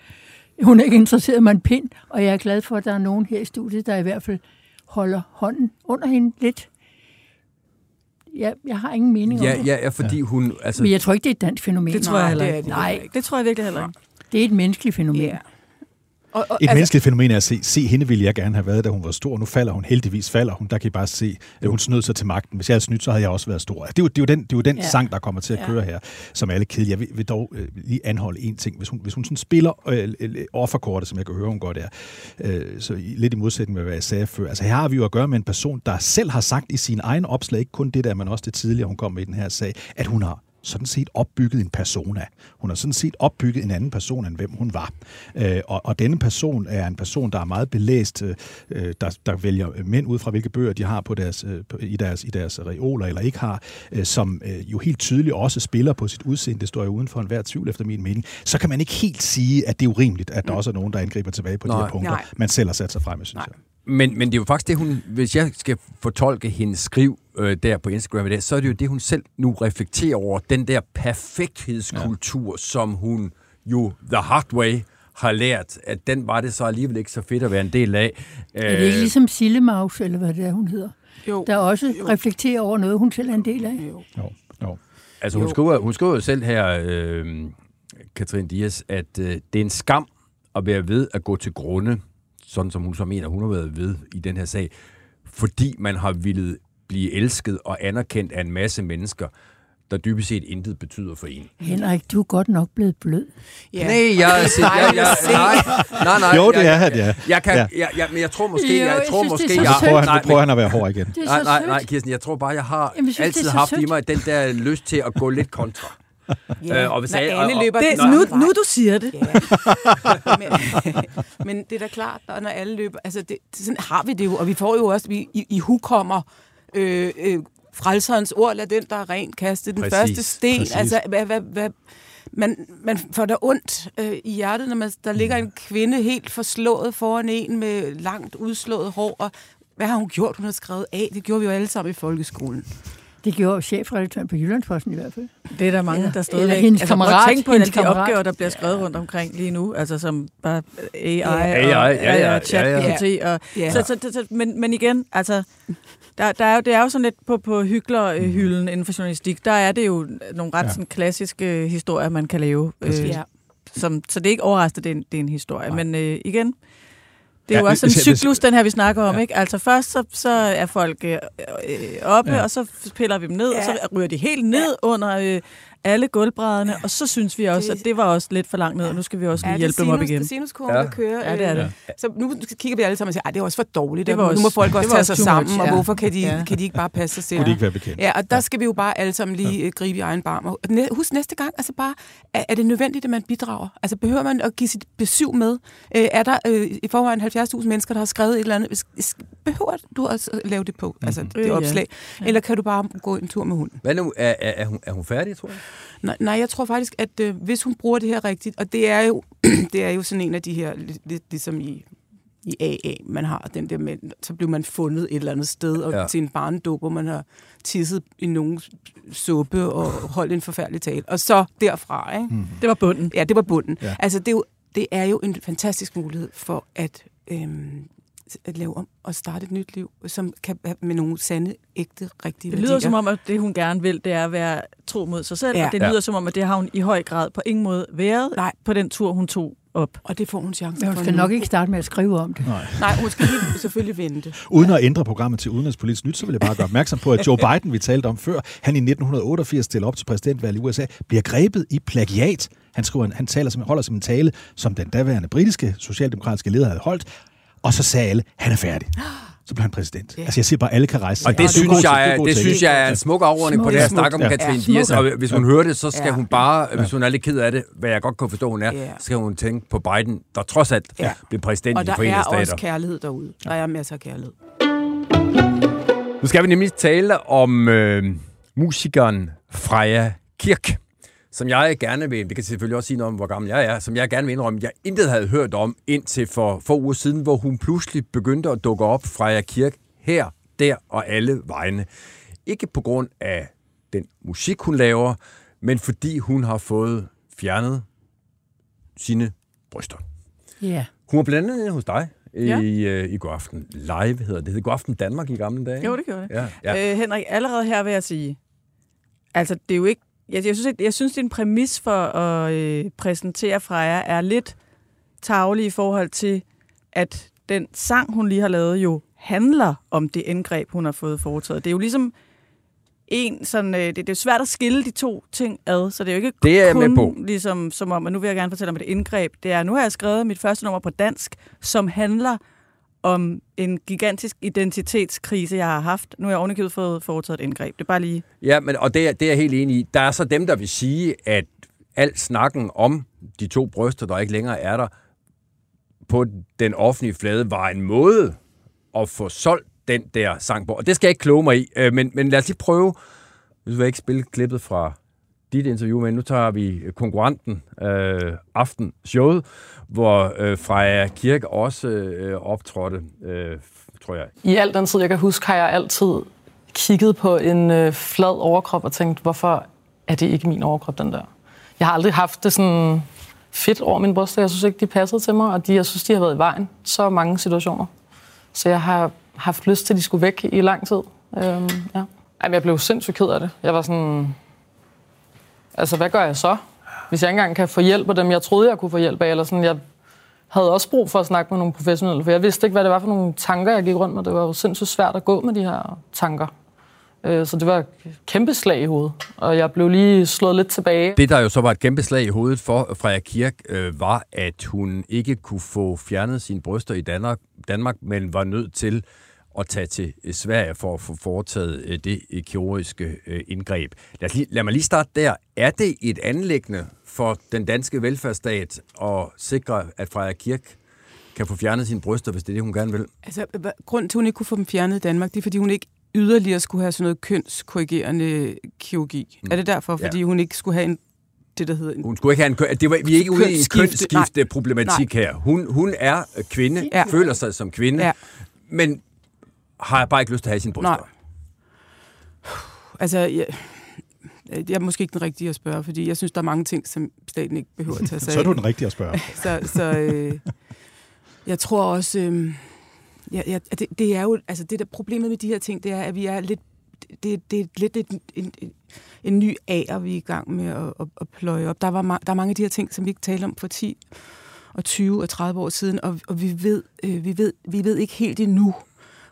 Hun er ikke interesseret mig en pind, og jeg er glad for, at der er nogen her i studiet, der i hvert fald holder hånden under hende lidt. Jeg, jeg har ingen mening Ja, om det. ja, ja fordi hun... Altså, Men jeg tror ikke, det er et dansk fænomen. Det tror jeg heller er ikke. Nej, Det tror jeg virkelig heller ikke. det er et menneskeligt fænomen. Ja. Og, og, Et menneskeligt fænomen er at se, se hende ville jeg gerne have været, da hun var stor. Nu falder hun, heldigvis falder hun. Der kan I bare se, at hun snød sig til magten. Hvis jeg havde snydt, så havde jeg også været stor. Det er jo, det er jo den, det er jo den Ja. ja. sang, der kommer til at køre her, som er alle kedelige. Jeg vil, vil dog øh, lige anholde en ting. Hvis hun, hvis hun sådan spiller øh, øh, offerkortet, som jeg kan høre, hun går der, øh, så lidt i modsætning med, hvad jeg sagde før. Altså her har vi jo at gøre med en person, der selv har sagt i sin egen opslag, ikke kun det der, men også det tidligere, hun kom med i den her sag, at hun har sådan set opbygget en persona. Hun har sådan set opbygget en anden person, end hvem hun var. Øh, og, og denne person er en person, der er meget belæst, øh, der, der vælger mænd ud fra, hvilke bøger de har på deres, øh, i, deres, i deres reoler eller ikke har, øh, som øh, jo helt tydeligt også spiller på sit udseende. Det står jo uden for enhver tvivl efter min mening. Så kan man ikke helt sige, at det er urimeligt, at der også er nogen, der angriber tilbage på de Nej. her punkter, Nej. man selv har sat sig frem synes Nej. jeg. Men, men det er jo faktisk det, hun... Hvis jeg skal fortolke hendes skriv øh, der på Instagram i dag, så er det jo det, hun selv nu reflekterer over. Den der perfekthedskultur, ja. som hun jo the hard way har lært, at den var det så alligevel ikke så fedt at være en del af. Er det ikke ligesom Sillemaus, eller hvad det er, hun hedder? jo, Der også Jo. reflekterer over noget, hun selv er en del af. jo. Jo, jo. Altså, hun Jo. skriver, hun skriver jo selv her, øh, Katrine Dias, at øh, det er en skam at være ved at gå til grunde, sådan som hun så mener, hun har været ved i den her sag, fordi man har ville blive elsket og anerkendt af en masse mennesker, der dybest set intet betyder for en. Henrik, du er godt nok blevet blød. Ja. Nej, jeg, jeg, jeg, jeg, nej, nej, nej. Jo, det er han, ja. Jeg kan, Ja. jeg, jeg, men jeg tror måske, Jo, jeg, jeg tror synes, måske, jeg. Prøver han, nej, nu prøver han at være hård igen. Nej, nej, nej, Kirsten, jeg tror bare, jeg har Jamen, jeg synes, altid haft i sødt. mig den der lyst til at gå lidt kontra. Ja. Øh, og hvis Når alle løber Det, nu, nu du siger det. Ja. men, men det er da klart, når alle løber, altså det, sådan har vi det jo, og vi får jo også, vi, i, i hukommer, øh, øh, frelserens ord, lad den, der er rent, kaste den Præcis, første sten. præcis. Altså, hvad, hvad, hvad, man, man får da ondt øh, i hjertet, når man, der ligger en kvinde helt forslået foran en med langt udslået hår, og hvad har hun gjort? Hun har skrevet af. Det gjorde vi jo alle sammen i folkeskolen. Det gjorde chefredaktøren på Jyllandsposten i hvert fald. Det er der mange, der stadig eller hendes altså, kammerat, tænke på alle de kammerat. opgaver, der bliver skrevet rundt omkring lige nu, altså som bare AI, Ja. og, AI, ja, ja, ja, chat ja. og Ja. Så, så, men, men igen, altså, der, der er jo, det er jo sådan lidt på, på hyggelerhylden inden for journalistik, der er det jo nogle ret Ja. sådan, klassiske historier, man kan lave. Øh, Ja. som, så det er ikke overraskende, det er en, det er en historie. Nej. Men øh, igen, det er Ja, jo også sådan en cyklus, den her vi snakker om. Ja. ikke? Altså først så, så er folk øh, øh, oppe, Ja. og så piller vi dem ned, Ja. og så ryger de helt ned under øh, alle gulvbrædderne, og så synes vi også, Det- at det var også lidt for langt ned, og nu skal vi også lige det hjælpe dem op sinus- igen. sinuskurven, Ja. der kører? Ja, det er det. Øh, Så nu kigger vi alle sammen og siger, at det er også for dårligt. Det Det var var nu må også- folk også det var tage også sig sammen, much, og ja. hvorfor kan de, Ja. kan de ikke bare passe sig selv? Kunne de ikke være bekendt? Ja, og der skal vi jo bare alle sammen lige ja. gribe i egen barm. Og husk næste gang, altså bare, er, er det nødvendigt, at man bidrager? Altså behøver man at give sit besøg med? Øh, er der øh, i forvejen 70.000 mennesker, der har skrevet et eller andet? Behøver du også at lave det på, altså Øh, det ja. opslag? Eller kan du bare gå en tur med hunden? Hvad nu? Er, er, er, hun, er hun færdig, tror jeg? Nej, nej, jeg tror faktisk, at øh, hvis hun bruger det her rigtigt, og det er jo, det er jo sådan en af de her, lidt, lidt ligesom i, i AA, man har den der med, så bliver man fundet et eller andet sted, og Ja. til en barnedåb, hvor man har tisset i nogen suppe og holdt en forfærdelig tale. Og så derfra, ikke? Mm. Det var bunden. Ja, det var bunden. Ja. Ja. Altså, det er, jo, det er jo en fantastisk mulighed for at, øhm, at lave om og starte et nyt liv, som kan have med nogle sande, ægte, rigtige Det lyder som om, at det hun gerne vil, det er at være tro mod sig selv, ja. Ja. og det Ja. lyder som om, at det har hun i høj grad på ingen måde været Nej. på den tur, hun tog op. Og det får hun chancen Men hun for skal nu. nok ikke starte med at skrive om det. Nej, hun skal lige, selvfølgelig vente. Uden at ændre programmet til Udenrigspolitisk Nyt, så vil jeg bare gøre opmærksom på, at Joe Biden, vi talte om før, han i 1988 stiller op til præsidentvalget i USA, bliver grebet i plagiat. Han, skriver, han taler som, holder som en tale, som den daværende britiske socialdemokratiske leder havde holdt, og så sagde alle, han er færdig. Så blev han præsident. Ja. Altså jeg siger bare, alle kan rejse sig. Og det, Ja, synes, er til- jeg, er er, det til. synes jeg er en smuk afrunding på det her snak om Ja. Katrine Ja, Dias. Og hvis hun hører det, så skal Ja. hun bare, hvis hun er lidt ked af det, hvad jeg godt kan forstå, hun er, Ja. så skal hun tænke på Biden, der trods alt Ja. bliver præsident i Og de der forenede er stater. også kærlighed derude. Der er masser af kærlighed. Nu skal vi nemlig tale om øh, musikeren Freja Kirk, som jeg gerne vil, det kan selvfølgelig også sige noget om, hvor gammel jeg er, som jeg gerne vil indrømme, jeg intet havde hørt om indtil for få uger siden, hvor hun pludselig begyndte at dukke op, Freja Kirk, her, der og alle vegne. Ikke på grund af den musik, hun laver, men fordi hun har fået fjernet sine bryster. Ja. Hun var blandt andet hos dig i, Ja. øh, i går aften live, hedder det. Det hed God Aften Danmark i gamle dage. Jo, det gjorde det. Ja. Ja. Øh, Henrik, allerede her vil jeg sige, altså det er jo ikke, jeg, jeg, synes, jeg, jeg synes, det en præmis for at øh, præsentere Freja er lidt tavlig i forhold til, at den sang, hun lige har lavet, jo handler om det indgreb, hun har fået foretaget. Det er jo ligesom en sådan, øh, det, det er svært at skille de to ting ad, så det er jo ikke Det er kun med på. ligesom som om, at nu vil jeg gerne fortælle om et indgreb. Det er, nu har jeg skrevet mit første nummer på dansk, som handler om en gigantisk identitetskrise, jeg har haft. Nu har jeg ovenikøbet fået foretaget et indgreb. Det er bare lige... Ja, men, og det, er- det er jeg helt enig i. Der er så dem, der vil sige, at al snakken om de to bryster, der ikke længere er der, på den offentlige flade, var en måde at få solgt den der sang på. Og det skal jeg ikke kloge mig i, øh, men, men lad os lige prøve. Nu vil jeg ikke spille klippet fra dit interview, men nu tager vi øh, konkurrenten øh, aftenshowet, hvor øh, Freja Kirk også øh, optrådte, øh, tror jeg. I al den tid, jeg kan huske, har jeg altid kigget på en øh, flad overkrop og tænkt, hvorfor er det ikke min overkrop, den der? Jeg har aldrig haft det sådan fedt over min bryster. Jeg synes ikke, de passede til mig, og de, jeg synes, de har været i vejen så mange situationer. Så jeg har haft lyst til, at de skulle væk i lang tid. Øhm, ja. Jamen, jeg blev sindssygt ked af det. Jeg var sådan... Altså, hvad gør jeg så? Hvis jeg ikke engang kan få hjælp af dem, jeg troede, jeg kunne få hjælp af, eller sådan, jeg havde også brug for at snakke med nogle professionelle, for jeg vidste ikke, hvad det var for nogle tanker, jeg gik rundt med. Det var jo sindssygt svært at gå med de her tanker. Øh, så det var et kæmpe slag i hovedet, og jeg blev lige slået lidt tilbage. Det, der jo så var et kæmpe slag i hovedet for Freja Kirk, øh, var, at hun ikke kunne få fjernet sine bryster i Danmark, Danmark, men var nødt til at tage til øh, Sverige for at få foretaget øh, det øh, kirurgiske indgreb. Lad, lige, lad mig lige starte der. Er det et anlæggende for den danske velfærdsstat at sikre, at Freja Kirk kan få fjernet sine bryster, hvis det er det, hun gerne vil? Altså, grunden til, at hun ikke kunne få dem fjernet i Danmark, det er, fordi hun ikke yderligere skulle have sådan noget kønskorrigerende kirurgi. Mm. Er det derfor? Ja. Fordi hun ikke skulle have en, det, der hedder en... Hun skulle ikke have en. Det var, vi er ikke ude i en Kønsskifte. kønsskifte problematik her. Hun, hun er kvinde, Ja. føler sig som kvinde, Ja. men har bare ikke lyst til at have sine bryster. Nej. Altså, jeg, jeg er måske ikke den rigtige at spørge, fordi jeg synes, der er mange ting, som staten ikke behøver at tage sig Så er du den rigtige at spørge. Så, så øh, jeg tror også, øh, ja, ja, det, det er jo, altså det der problemet med de her ting, det er, at vi er lidt, det, det er lidt et, en, en, en ny ager, vi er i gang med at, at, at pløje op. Der, var ma- der er mange af de her ting, som vi ikke talte om for 10 og 20 og 30 år siden, og, og vi, ved, øh, vi, ved, vi ved ikke helt endnu,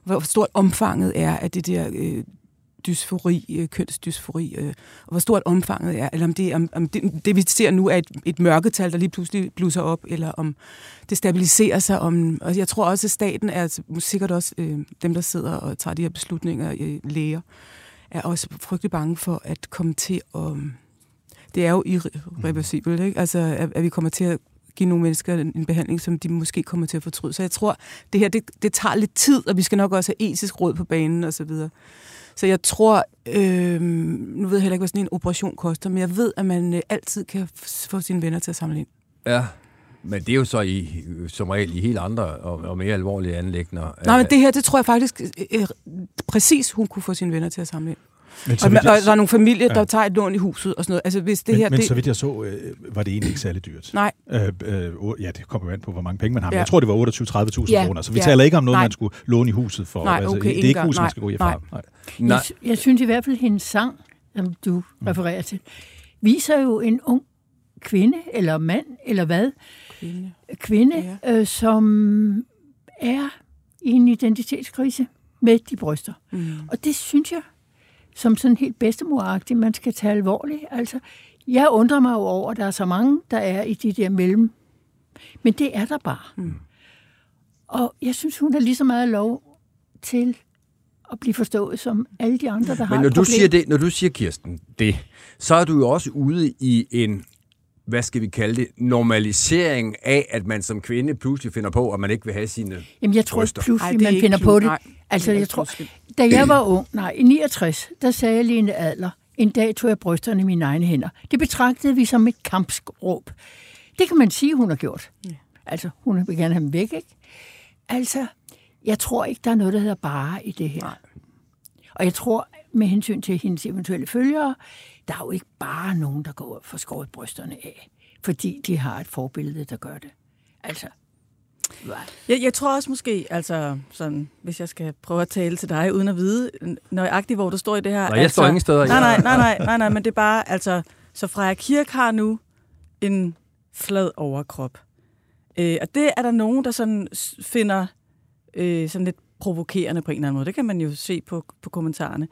hvor stort omfanget er af det der øh, dysfori, øh, kønsdysfori, øh, og hvor stort omfanget er, eller om det, om, om det, det vi ser nu er et, et mørketal, der lige pludselig bluser op, eller om det stabiliserer sig. Om, og jeg tror også, at staten er altså, sikkert også øh, dem, der sidder og tager de her beslutninger, øh, læger, er også frygtelig bange for at komme til at... Det er jo irreversibelt, ikke? Altså, at, at vi kommer til at give nogle mennesker en, behandling, som de måske kommer til at fortryde. Så jeg tror, det her, det, det tager lidt tid, og vi skal nok også have etisk råd på banen og så videre. Så jeg tror, øh, nu ved jeg heller ikke, hvad sådan en operation koster, men jeg ved, at man øh, altid kan få sine venner til at samle ind. Ja, men det er jo så i, som regel i helt andre og, og mere alvorlige anlægner. Nej, men det her, det tror jeg faktisk øh, øh, præcis, hun kunne få sine venner til at samle ind. Men Og, og jeg, der er nogle familier, der tager et lån i huset og sådan noget. Altså, hvis det men, her... men det, så vidt jeg så, øh, var det egentlig ikke særlig dyrt. Nej. Øh, øh, ja, det kommer jo an på, hvor mange penge man har. Men Ja. jeg tror, det var 28-30.000 Ja, kroner. Så vi ja. taler ikke om noget, Nej. man skulle låne i huset for. Nej, altså, okay, det er ikke engang. huset, man Nej, skal gå i nej. Nej. Nej, Jeg, sy- jeg synes i hvert fald, at hendes sang, som du refererer til, viser jo en ung kvinde, eller mand, eller hvad, Kvinde. kvinde, ja. øh, som er i en identitetskrise med de bryster. Mm. Og det synes jeg, som sådan helt bedstemoragtigt, man skal tage alvorligt. Altså, jeg undrer mig jo over, at der er så mange, der er i de der mellem. Men det er der bare. Mm. Og jeg synes, hun har lige så meget lov til at blive forstået som alle de andre, der har Men når et du problem. siger det, når du siger, Kirsten, det, så er du jo også ude i en, hvad skal vi kalde det, normalisering af, at man som kvinde pludselig finder på, at man ikke vil have sine Jamen, jeg tror bryster. ikke pludselig, Ej, det er man ikke finder plu- på det. nej, altså, det jeg ikke tror, pludselig. da jeg var ung, nej, i 69, der sagde Lene Adler, en dag tog jeg brysterne i mine egne hænder. Det betragtede vi som et kampsråb. Det kan man sige, hun har gjort. Ja. Altså, hun vil gerne have dem væk, ikke? Altså, jeg tror ikke, der er noget, der hedder bare i det her. Nej. Og jeg tror, med hensyn til hendes eventuelle følgere, der er jo ikke bare nogen, der går og får skåret brysterne af, fordi de har et forbillede, der gør det. Altså? Jeg, jeg tror også måske, altså sådan, hvis jeg skal prøve at tale til dig, uden at vide nøjagtigt, hvor du står i det her. Nej, jeg altså, står ingen steder. Nej, nej, Jeg- nej, nej, nej, nej, men det er bare, altså, så Freja Kirk har nu en flad overkrop. Øh, og det er der nogen, der sådan finder øh, sådan lidt provokerende på en eller anden måde. Det kan man jo se på, på kommentarerne.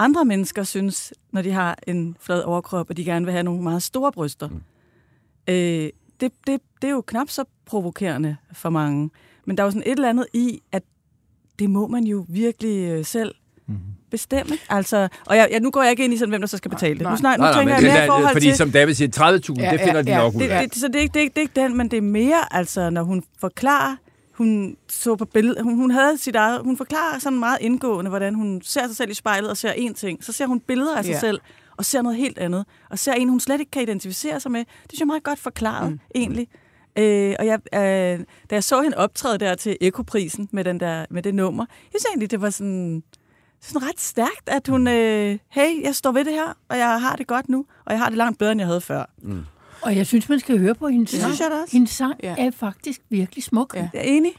Andre mennesker synes, når de har en flad overkrop, at de gerne vil have nogle meget store bryster. Mm. Øh, det, det, det er jo knap så provokerende for mange. Men der er jo sådan et eller andet i, at det må man jo virkelig øh, selv Mhm. bestemme. Altså, og jeg, jeg, nu går jeg ikke ind i sådan, hvem der så skal betale det. Nu, snak, nu Nej, nej, tænker men jeg det mere i forhold fordi til... som David siger, 30.000, Ja, det finder ja, de ja, nok ud Det, af. det, så det er, ikke, det, er ikke, det er ikke den, men det er mere, altså, når hun forklarer, hun så på billedet, hun, hun havde sit eget, hun forklarer sådan meget indgående, hvordan hun ser sig selv i spejlet og ser én ting. Så ser hun billeder af sig Ja. selv og ser noget helt andet. Og ser en, hun slet ikke kan identificere sig med. Det synes jeg er meget godt forklaret, mm. egentlig. Øh, og jeg, øh, da jeg så hende optræde der til Ekoprisen med, den der, med det nummer, jeg synes egentlig, det var sådan, sådan ret stærkt, at hun, øh, hey, jeg står ved det her, og jeg har det godt nu, og jeg har det langt bedre, end jeg havde før. Og jeg synes, man skal høre på hendes Det sang. synes jeg da også. Hendes sang Ja. er faktisk virkelig smuk. Ja. Jeg er enig,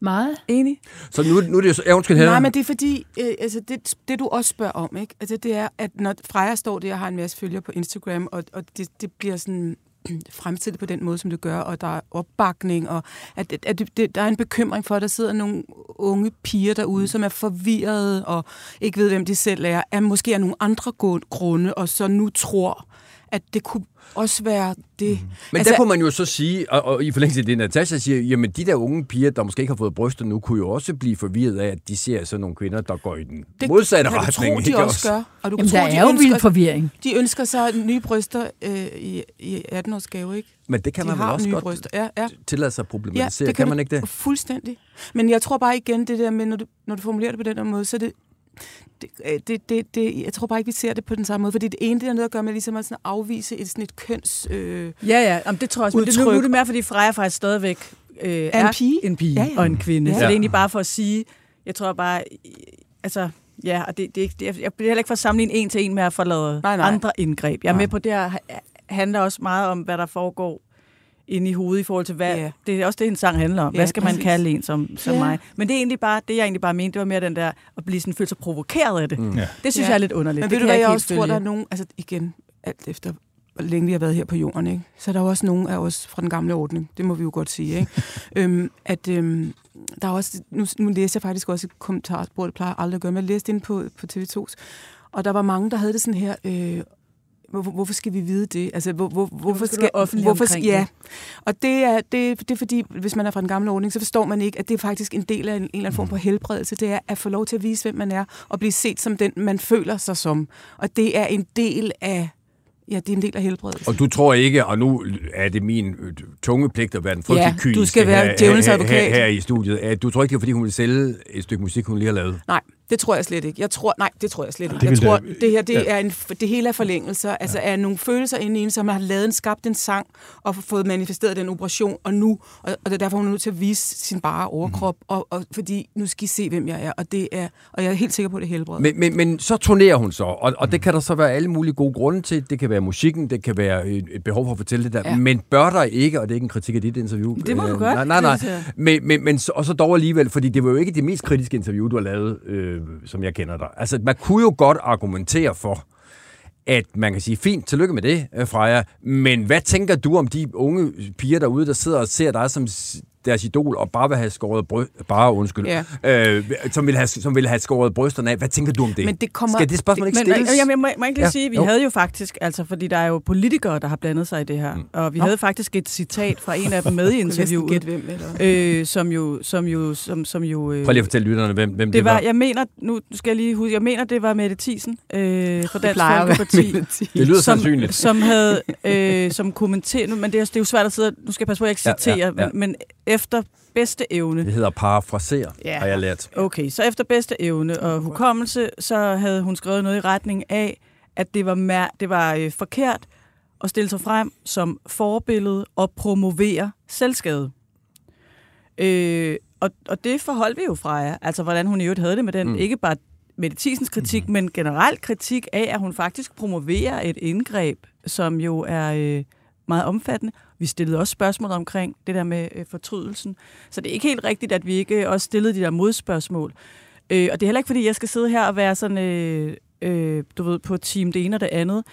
Meget. enig. Så nu, nu er det jo så... Ja, undskyld. Nej, men det er fordi, øh, altså det, det du også spørger om, ikke? Altså det er, at når Freja står der og har en masse følgere på Instagram, og, og det, det bliver sådan fremstillet på den måde, som det gør, og der er opbakning, og at, at det, det, der er en bekymring for, at der sidder nogle unge piger derude, som er forvirrede og ikke ved, hvem de selv er, er måske af nogle andre grunde, og så nu tror, at det kunne også være det. Men altså, der kunne man jo så sige, og, og i forlængelse af det, Natasha siger, jamen de der unge piger, der måske ikke har fået bryster nu, kunne jo også blive forvirret af, at de ser sådan nogle kvinder, der går i den det modsatte kan retning. Tro, de ikke også gør. Og du kan Jamen, tro, der de er jo ønsker, vild forvirring. De ønsker sig nye bryster øh, i, i 18-årsgave, ikke? Men det kan de man vel også nye godt bryster. Ja, ja. tillade sig at problematisere. det kan, du man ikke det? Fuldstændig. Men jeg tror bare igen, det der med, når du, når du formulerer det på den her måde, så er det, det, øh, det, det, det, jeg tror bare ikke, vi ser det på den samme måde, fordi det ene, det er noget at gøre med ligesom at sådan afvise et, sådan et køns... Øh, Ja, ja, Jamen, det tror jeg også. Men det, nu, nu er det mere, fordi Freja faktisk stadigvæk øh, er, en pige. en pige Ja, ja, og en kvinde. Ja. Så det er egentlig bare for at sige, jeg tror bare, altså, ja, og det, det, det, jeg bliver heller ikke for at sammenligne en til en med at Nej, nej. andre indgreb. Jeg er Nej. med på, det her handler også meget om, hvad der foregår inde i hovedet i forhold til, hvad, Ja. det er også det, en sang handler om. Ja, Hvad skal man præcis. kalde en som, som Ja. mig? Men det er egentlig bare, det jeg egentlig bare mente, det var mere den der, at blive sådan følt sig provokeret af det. Mm. Ja. Det synes Ja. jeg er lidt underligt. Men det ved du hvad, jeg helt også tror, følge. der er nogen... Altså igen, alt efter hvor længe vi har været her på jorden, ikke? så er der jo også nogen af os fra den gamle ordning, det må vi jo godt sige, ikke? øhm, at øhm, der er også, nu, nu læser jeg faktisk også et kommentarspor, det plejer jeg aldrig at gøre, men jeg læste ind på, på TV2's, Og der var mange, der havde det sådan her, øh, hvor, hvorfor skal vi vide det? Altså, hvor, hvor, hvorfor skal offentlig hvorfor, omkring ja. det? Og det er, det, det er fordi, hvis man er fra den gamle ordning, så forstår man ikke, at det er faktisk en del af en, en eller anden form for helbredelse. Det er at få lov til at vise, hvem man er, og blive set som den, man føler sig som. Og det er en del af Ja, det er en del af helbredelsen. Og du tror ikke, og nu er det min øh, tunge pligt at være den frygtelig Ja, kyniske du skal være her, her, her, her i studiet, at du tror ikke, det er, fordi hun vil sælge et stykke musik, hun lige har lavet? Nej, det tror jeg slet ikke. Jeg tror, nej, det tror jeg slet ikke. Det Jeg tror, da- det her det ja. er en, det hele er forlængelser, altså er nogle følelser inde i en, som har lavet en, skabt en sang og fået manifesteret den operation, og nu, og, og det er derfor, hun er nødt til at vise sin bare overkrop, Mhm. og, og, fordi nu skal I se, hvem jeg er, og det er, og jeg er helt sikker på, at det helbred. Men, men, men så turnerer hun så, og, og det kan der så være alle mulige gode grunde til. Det kan være musikken, det kan være et, et behov for at fortælle det der. Ja. Ja. Men bør der ikke, og det er ikke en kritik af dit interview. Det må du øh, godt, Nej, nej, nej. jeg. Men, men, men og så dog alligevel, fordi det var jo ikke det mest kritiske interview, du har lavet, øh, Øh, som jeg kender dig. Altså, man kunne jo godt argumentere for, at man kan sige, fint, tillykke med det, øh, Freja, men hvad tænker du om de unge piger derude, der sidder og ser dig som deres idol, og bare vil have skåret bryst, bare undskyld, Ja. øh, som, vil have, som vil have skåret brysterne af. Hvad tænker du om det? Men det kommer- Skal det spørgsmål ikke Men stilles? jeg, jeg, må, må ikke lige Ja, ja, sige, vi jo. havde jo faktisk, altså fordi der er jo politikere, der har blandet sig i det her, mm. og vi Nå. havde faktisk et citat fra en af dem med i interviewet, hvem, eller? øh, som jo, som jo, som, som jo øh, Prøv lige at fortælle lytterne, hvem, hvem det, det var, var. jeg mener, nu skal jeg lige huske, jeg mener, det var Mette Thiesen øh, fra Dansk Folkeparti. Det lyder som, sandsynligt. som havde øh, som kommenteret, men det er, det er jo svært at sidde, nu skal jeg passe på, at jeg ikke Ja, ja, citerer, ja. Men, men efter bedste evne, Det hedder parafrasere, Ja. har jeg lært. Okay, så efter bedste evne og hukommelse, så havde hun skrevet noget i retning af, at det var, mær- det var øh, forkert at stille sig frem som forbillede og promovere selvskade. Øh, og, og det forholdt vi jo fra jer, altså hvordan hun i øvrigt havde det med den, Mm. ikke bare medicinens kritik, mm. men generelt kritik af, at hun faktisk promoverer et indgreb, som jo er øh, meget omfattende. Vi stillede også spørgsmål omkring det der med øh, fortrydelsen. Så det er ikke helt rigtigt, at vi ikke også stillede de der modspørgsmål. Øh, og det er heller ikke, fordi jeg skal sidde her og være sådan, øh, øh, du ved, på team det ene og det andet.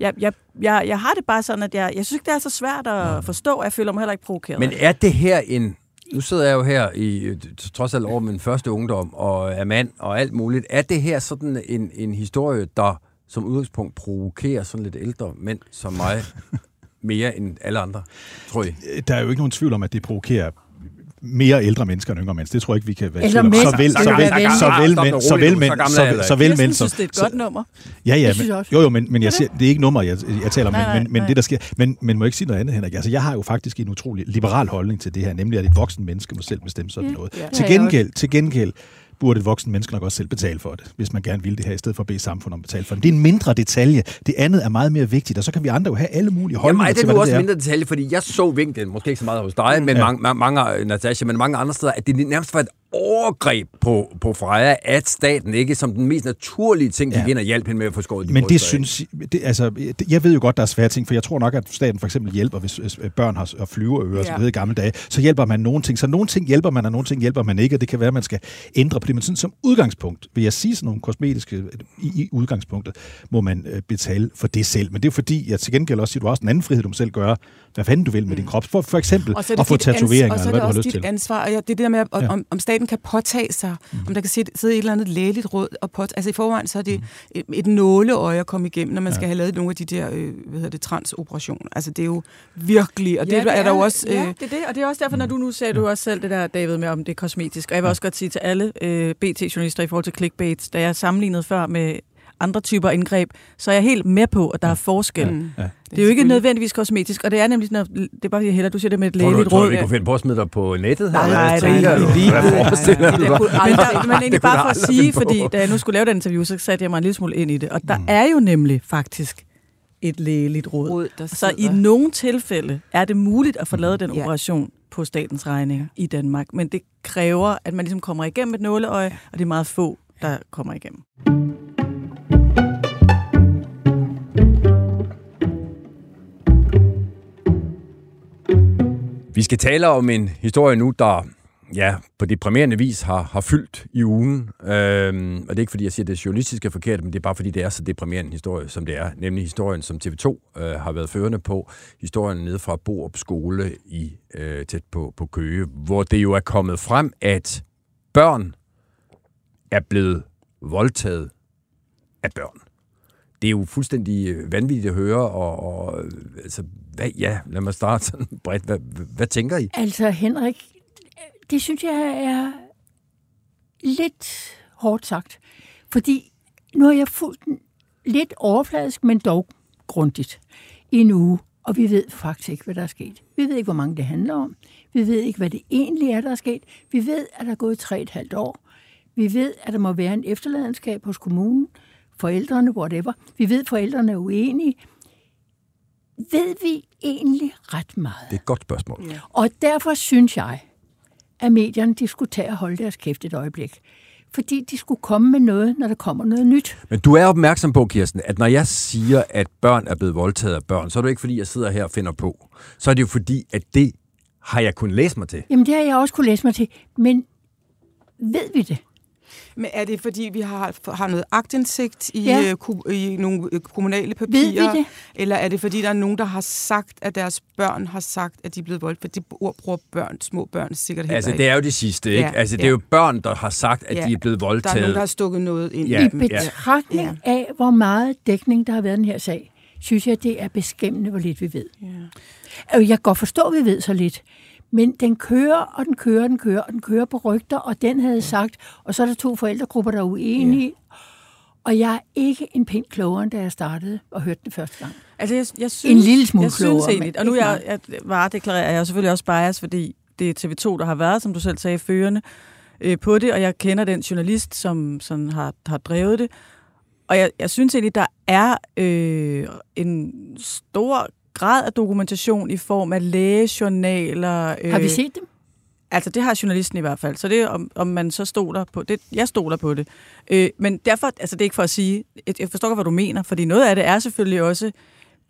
Jeg, jeg, jeg, jeg har det bare sådan, at jeg, jeg synes ikke, det er så svært at forstå, og jeg føler mig heller ikke provokeret. Men er det her en... Nu sidder jeg jo her i øh, trods alt over min første ungdom, og er mand og alt muligt. Er det her sådan en, en historie, der som udgangspunkt provokerer sådan lidt ældre mænd som mig mere end alle andre, tror jeg? Der er jo ikke nogen tvivl om, at det provokerer mere ældre mennesker end yngre mennesker. Det tror jeg ikke, vi kan være Eller mænd. Vel, Så så vel, så vel, nu, mænd, så rolig vel, nu, mænd, så gammel så er jeg mænd, synes, det er et så- godt nummer. Ja, ja, men, jo, jo, men, men jeg siger, det er ikke nummer, jeg, jeg taler om, men, men nej. det, der sker, men, men må jeg ikke sige noget andet, Henrik? Altså, jeg har jo faktisk en utrolig liberal holdning til det her, nemlig at et voksen menneske må selv bestemme sådan noget. Til gengæld, til gengæld burde et voksen menneske nok også selv betale for det, hvis man gerne vil det her, i stedet for at bede samfundet om at betale for det. Det er en mindre detalje. Det andet er meget mere vigtigt, og så kan vi andre jo have alle mulige Jamen, holdninger er det til, hvad også det er. mindre detalje, fordi jeg så vinklen, måske ikke så meget hos dig, men Ja. mange, mange, mange, Natasha, men mange andre steder, at det nærmest var et overgreb på, på Freja, at staten ikke som den mest naturlige ting gik Ja. ind og hjalp hende med at få skåret de Men det synes det, altså, det, jeg ved jo godt, der er svære ting, for jeg tror nok, at staten for eksempel hjælper, hvis, hvis børn har har flyveører, ja. som det i gamle dage, så hjælper man nogle ting. Så nogle ting hjælper man, og nogle ting hjælper man ikke, og det kan være, at man skal ændre på det. Men sådan som udgangspunkt, vil jeg sige sådan nogle kosmetiske, i, i udgangspunktet, må man øh, betale for det selv. Men det er fordi, jeg til gengæld også siger, du har også en anden frihed, du må selv gøre, hvad fanden du vil med din krop. For, for eksempel Mm. Og så er det at få dit ans- tatoveringer, Og så eller er hvad det du har også lyst dit til. ansvar. Og ja, det er det der med, at, Ja. om, om staten kan påtage sig, mm. om der kan sidde, sidde et eller andet lægeligt råd og påtage. Altså i forvejen, så er det et, et nåleøje at komme igennem, når man ja. skal have lavet nogle af de der, øh, hvad hedder det, transoperationer. Altså det er jo virkelig, og det, ja, er der jo også... Ja, Øh, det er det, og det er også derfor, når du nu sagde du også selv det der, David, med om det er kosmetisk. Og jeg vil også godt sige til alle øh, BT-journalister i forhold til clickbait, da jeg sammenlignede før med andre typer indgreb, så er jeg helt med på, at der er forskel. mm. Ja. Det er jo ikke nødvendigvis kosmetisk, og det er nemlig sådan, at, det er bare fordi, Hella, du siger det med et lægeligt tror du, råd. vi kunne finde på at smide dig på nettet? Nej, nej, nej, nej, Men, egentlig Det bare for at sige, fordi da jeg nu skulle lave den interview, så satte jeg mig en lille smule ind i det. Og der er jo nemlig faktisk et lægeligt råd. råd, der Så i nogle tilfælde er det muligt at få lavet den operation på statens regning i Danmark, men det kræver, at man ligesom kommer igennem et nåleøje, og det er meget få, der kommer igennem. Skal tale om en historie nu, der ja, på deprimerende vis har, har fyldt i ugen. Øhm, og det er ikke, fordi jeg siger, at det journalistiske er forkert, men det er bare, fordi det er så deprimerende en historie, som det er. Nemlig historien, som TV2 øh, har været førende på. Historien nede fra Borup Skole i øh, tæt på, på Køge, hvor det jo er kommet frem, at børn er blevet voldtaget af børn det er jo fuldstændig øh, vanvittigt at høre, og, og øh, altså, hvad, ja, lad mig starte sådan bredt. Hvad, hvad, hvad tænker I? Altså, Henrik, det synes jeg er lidt hårdt sagt. Fordi nu har jeg fulgt den lidt overfladisk, men dog grundigt i en uge, og vi ved faktisk ikke, hvad der er sket. Vi ved ikke, hvor mange det handler om. Vi ved ikke, hvad det egentlig er, der er sket. Vi ved, at der er gået tre et halvt år. Vi ved, at der må være en efterladenskab hos kommunen, forældrene, whatever. Vi ved, at forældrene er uenige. Ved vi egentlig ret meget? Det er et godt spørgsmål. Ja. Og derfor synes jeg, at medierne de skulle tage og holde deres kæft et øjeblik. Fordi de skulle komme med noget, når der kommer noget nyt. Men du er opmærksom på, Kirsten, at når jeg siger, at børn er blevet voldtaget af børn, så er det ikke, fordi jeg sidder her og finder på. Så er det jo fordi, at det har jeg kun læst mig til. Jamen, det har jeg også kunne læse mig til. Men ved vi det? Men er det, fordi vi har, har noget agtindsigt i, ja. øh, ku, i nogle øh, kommunale papirer? Ved vi det? Eller er det, fordi der er nogen, der har sagt, at deres børn har sagt, at de er blevet voldt? For det ord bruger børn, små børn sikkert heller Altså, ikke. det er jo det sidste, ikke? Ja, altså, det er ja. jo børn, der har sagt, at Ja, de er blevet voldtaget. Der er nogen, der har stukket noget ind Ja. i betragtning af, hvor meget dækning, der har været i den her sag, synes jeg, det er beskæmmende, hvor lidt vi ved. Ja. Øh, Jeg kan godt forstå, at vi ved så lidt. Men den kører, og den kører, og den kører, og den kører på rygter, og den havde sagt, og så er der to forældregrupper, der er uenige. Og jeg er ikke en pind klogere, end da jeg startede og hørte det første gang. Altså, jeg, jeg synes, En lille smule jeg synes klogere, egentlig, men og nu jeg, jeg varedeklarerer jeg er selvfølgelig også bias, fordi det er TV2, der har været, som du selv sagde, førende øh, på det, og jeg kender den journalist, som sådan har, har drevet det. Og jeg, jeg synes egentlig, der er øh, en stor grad af dokumentation i form af lægejournaler. Øh, Har vi set dem? Altså, det har journalisten i hvert fald. Så det er, om, om man så stoler på det. Jeg stoler på det. Øh, men derfor, altså det er ikke for at sige, jeg, forstår godt, hvad du mener, fordi noget af det er selvfølgelig også...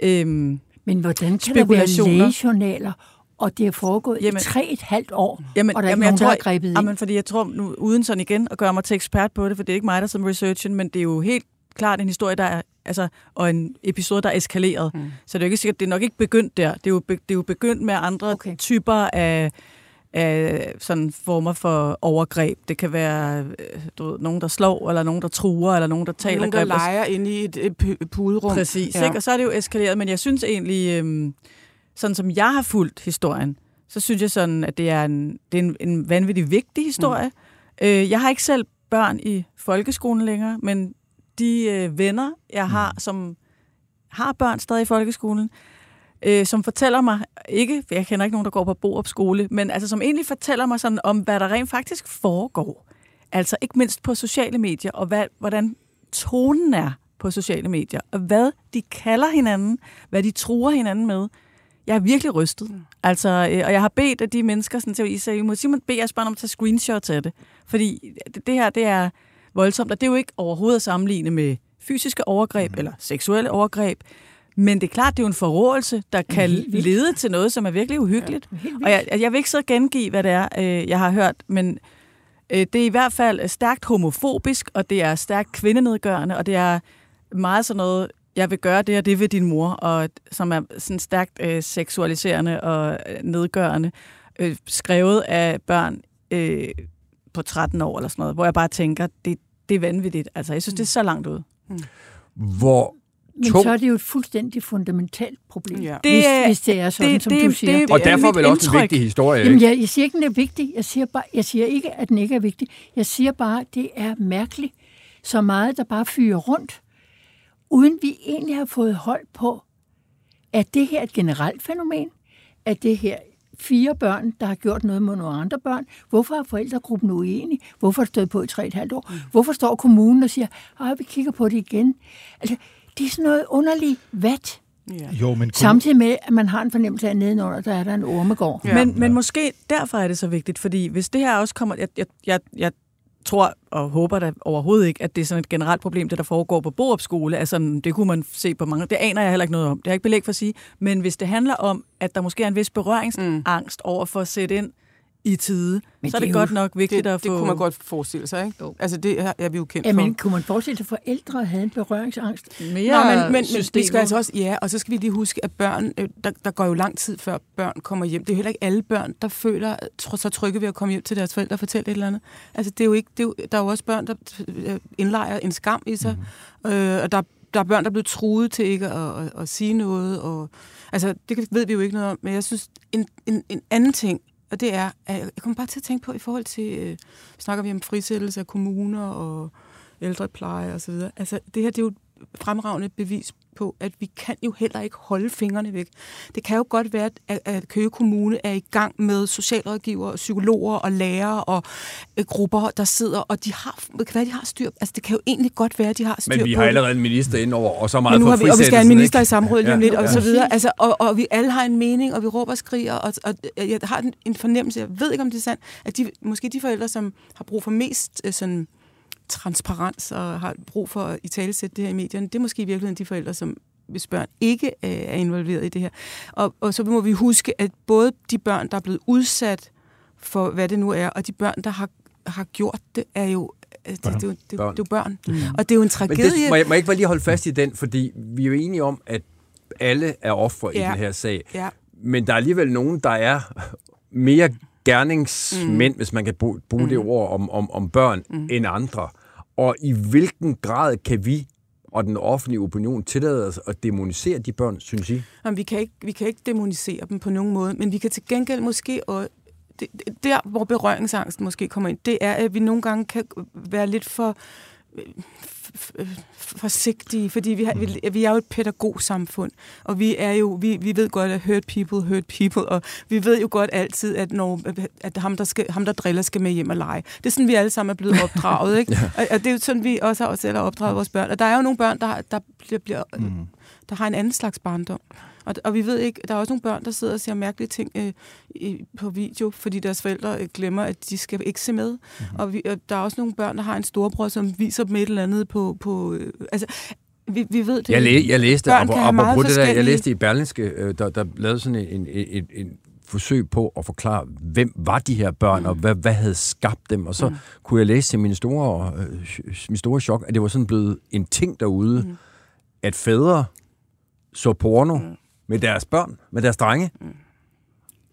Øh, Men hvordan kan der være lægejournaler, og det er foregået Jamen- i tre et halvt år, Jamen, og der er jamen, nogen, jeg tror, der har grebet ind? Jamen, fordi jeg tror, nu, uden sådan igen at gøre mig til ekspert på det, for det er ikke mig, der som researchen, men det er jo helt klart en historie, der er, altså, og en episode, der er eskaleret. Mm. Så det er jo ikke sikkert, det er nok ikke begyndt der. Det er jo, be, det er jo begyndt med andre Okay. typer af, af sådan former for overgreb. Det kan være øh, du ved, nogen, der slår, eller nogen, der truer, eller nogen, der taler Nogen, der leger inde i et, et pu- puderum. Præcis, ja. ikke? og så er det jo eskaleret, men jeg synes egentlig, øhm, sådan som jeg har fulgt historien, så synes jeg sådan, at det er en, det er en, en vanvittig vigtig historie. Mm. Øh, jeg har ikke selv børn i folkeskolen længere, men de øh, venner, jeg har, mm. som har børn stadig i folkeskolen, øh, som fortæller mig, ikke, for jeg kender ikke nogen, der går på Borup skole, men altså som egentlig fortæller mig sådan om, hvad der rent faktisk foregår. Altså ikke mindst på sociale medier, og hvad, hvordan tonen er på sociale medier, og hvad de kalder hinanden, hvad de truer hinanden med. Jeg er virkelig rystet. Mm. Altså, øh, og jeg har bedt af de mennesker, sådan, til, I sagde, I må Simon bede jeres børn om at tage screenshots af det. Fordi det, det her, det er voldsomt, og det er jo ikke overhovedet at sammenligne med fysiske overgreb mm. eller seksuelle overgreb. Men det er klart, det er jo en forrådelse, der kan lede til noget, som er virkelig uhyggeligt. Vildt. Og jeg, jeg vil ikke så gengive, hvad det er, øh, jeg har hørt, men øh, det er i hvert fald stærkt homofobisk, og det er stærkt kvindenedgørende, og det er meget sådan noget, jeg vil gøre det og det ved din mor, og som er sådan stærkt øh, seksualiserende og øh, nedgørende, øh, skrevet af børn øh, på 13 år eller sådan noget, hvor jeg bare tænker, det, det er vanvittigt. Altså, jeg synes, det er så langt ud. Hvor Men så er det jo et fuldstændig fundamentalt problem, Ja. Det hvis, er- hvis det er sådan, det- som det- du siger. det- Og det er derfor mit vel også en indtryk. vigtig historie, Jamen, ikke? jeg, jeg siger ikke, den er vigtig. Jeg siger, bare, jeg siger ikke, at den ikke er vigtig. Jeg siger bare, at det er mærkeligt. Så meget, der bare fyrer rundt, uden vi egentlig har fået hold på, at det her er et generelt fænomen, at det her fire børn, der har gjort noget mod nogle andre børn. Hvorfor er forældregruppen uenige? Hvorfor har det stået på i tre et halvt år? Hvorfor står kommunen og siger, at vi kigger på det igen? Altså, det er sådan noget underligt vat. Ja. Jo, men kun, Samtidig med, at man har en fornemmelse af, at nedenunder, der er der en ormegård. Ja. Men, men måske derfor er det så vigtigt, fordi hvis det her også kommer... Jeg, jeg, jeg, jeg tror og håber da overhovedet ikke, at det er sådan et generelt problem, det der foregår på Borup skole. Altså, det kunne man se på mange... Det aner jeg heller ikke noget om. Det har jeg ikke belæg for at sige. Men hvis det handler om, at der måske er en vis berøringsangst mm. over for at sætte ind i tide, Men så er det det, er jo- godt nok vigtigt Det, at det få... kunne man godt forestille sig, ikke? Jo. Altså, det her er vi jo kendt Ja, for. men kunne man forestille sig, at forældre havde en berøringsangst? mere Nå, men, men, men vi skal altså også, ja, og så skal vi lige huske, at børn, øh, der, der går jo lang tid før børn kommer hjem. Det er jo heller ikke alle børn, der føler så trygge ved at komme hjem til deres forældre og fortælle et eller andet. Altså, det er jo ikke, det er jo, der er jo også børn, der øh, indlejer en skam i sig, mm. øh, og der der er børn, der er blevet truet til ikke at, at, at sige noget. Og, altså, det ved vi jo ikke noget om, men jeg synes, en, en, en anden ting, og det er, at jeg kommer bare til at tænke på i forhold til, øh, snakker vi om frisættelse af kommuner og ældrepleje og så videre. Altså, det her, det er jo et fremragende bevis på, at vi kan jo heller ikke holde fingrene væk. Det kan jo godt være, at, at Køge Kommune er i gang med socialrådgivere, psykologer og lærere og øh, grupper, der sidder, og de har, det kan være, de har styr. Altså, det kan jo egentlig godt være, at de har styr Men vi på har allerede en minister indover, og så meget Men nu har vi, og vi skal have en minister ikke? i samråd lige om Ja. lidt, og så videre. Altså, og, og vi alle har en mening, og vi råber og skriger, og, og jeg har en, en fornemmelse, jeg ved ikke, om det er sandt, at de, måske de forældre, som har brug for mest øh, sådan, transparens og har brug for at i talesætte det her i medierne, det er måske i virkeligheden de forældre, som hvis børn ikke øh, er involveret i det her. Og, og så må vi huske, at både de børn, der er blevet udsat for, hvad det nu er, og de børn, der har, har gjort det, er jo øh, det, det, det, det, det, er jo børn. Mm. Og det er jo en Men tragedie. det, må, jeg, må jeg ikke bare lige holde fast i den, fordi vi er jo enige om, at alle er ofre ja. i den her sag. Ja. Men der er alligevel nogen, der er mere gerningsmænd, mm. hvis man kan bruge, mm. det ord om, om, om børn, mm. end andre. Og i hvilken grad kan vi og den offentlige opinion tillade os at demonisere de børn, synes I? Jamen, vi, kan ikke, vi kan ikke demonisere dem på nogen måde, men vi kan til gengæld måske, og det, der hvor berøringsangsten måske kommer ind, det er, at vi nogle gange kan være lidt for forsigtige, fordi vi, har, vi, vi er jo et pædagogsamfund, og vi er jo, vi, vi ved godt, at hurt people, hurt people, og vi ved jo godt altid, at, når, at ham, der skal, ham, der driller, skal med hjem og lege. Det er sådan, vi alle sammen er blevet opdraget, ikke? og, og det er jo sådan, vi også har selv har opdraget vores børn. Og der er jo nogle børn, der, der, bliver, bliver, mm. der har en anden slags barndom. Og, og vi ved ikke, der er også nogle børn, der sidder og ser mærkelige ting øh, i, på video, fordi deres forældre øh, glemmer, at de skal ikke se med. Mm-hmm. Og, vi, og der er også nogle børn, der har en storebror, som viser dem et eller andet på... på øh, altså, vi, vi ved det. Jeg, læ, jeg læste, have og, meget det der, jeg læste i Berlingske, øh, der, der lavede sådan en, en, en, en forsøg på at forklare, hvem var de her børn, mm. og hvad, hvad havde skabt dem. Og så mm. kunne jeg læse til min store, øh, min store chok, at det var sådan blevet en ting derude, mm. at fædre så porno mm. med deres børn, med deres drenge. Mm.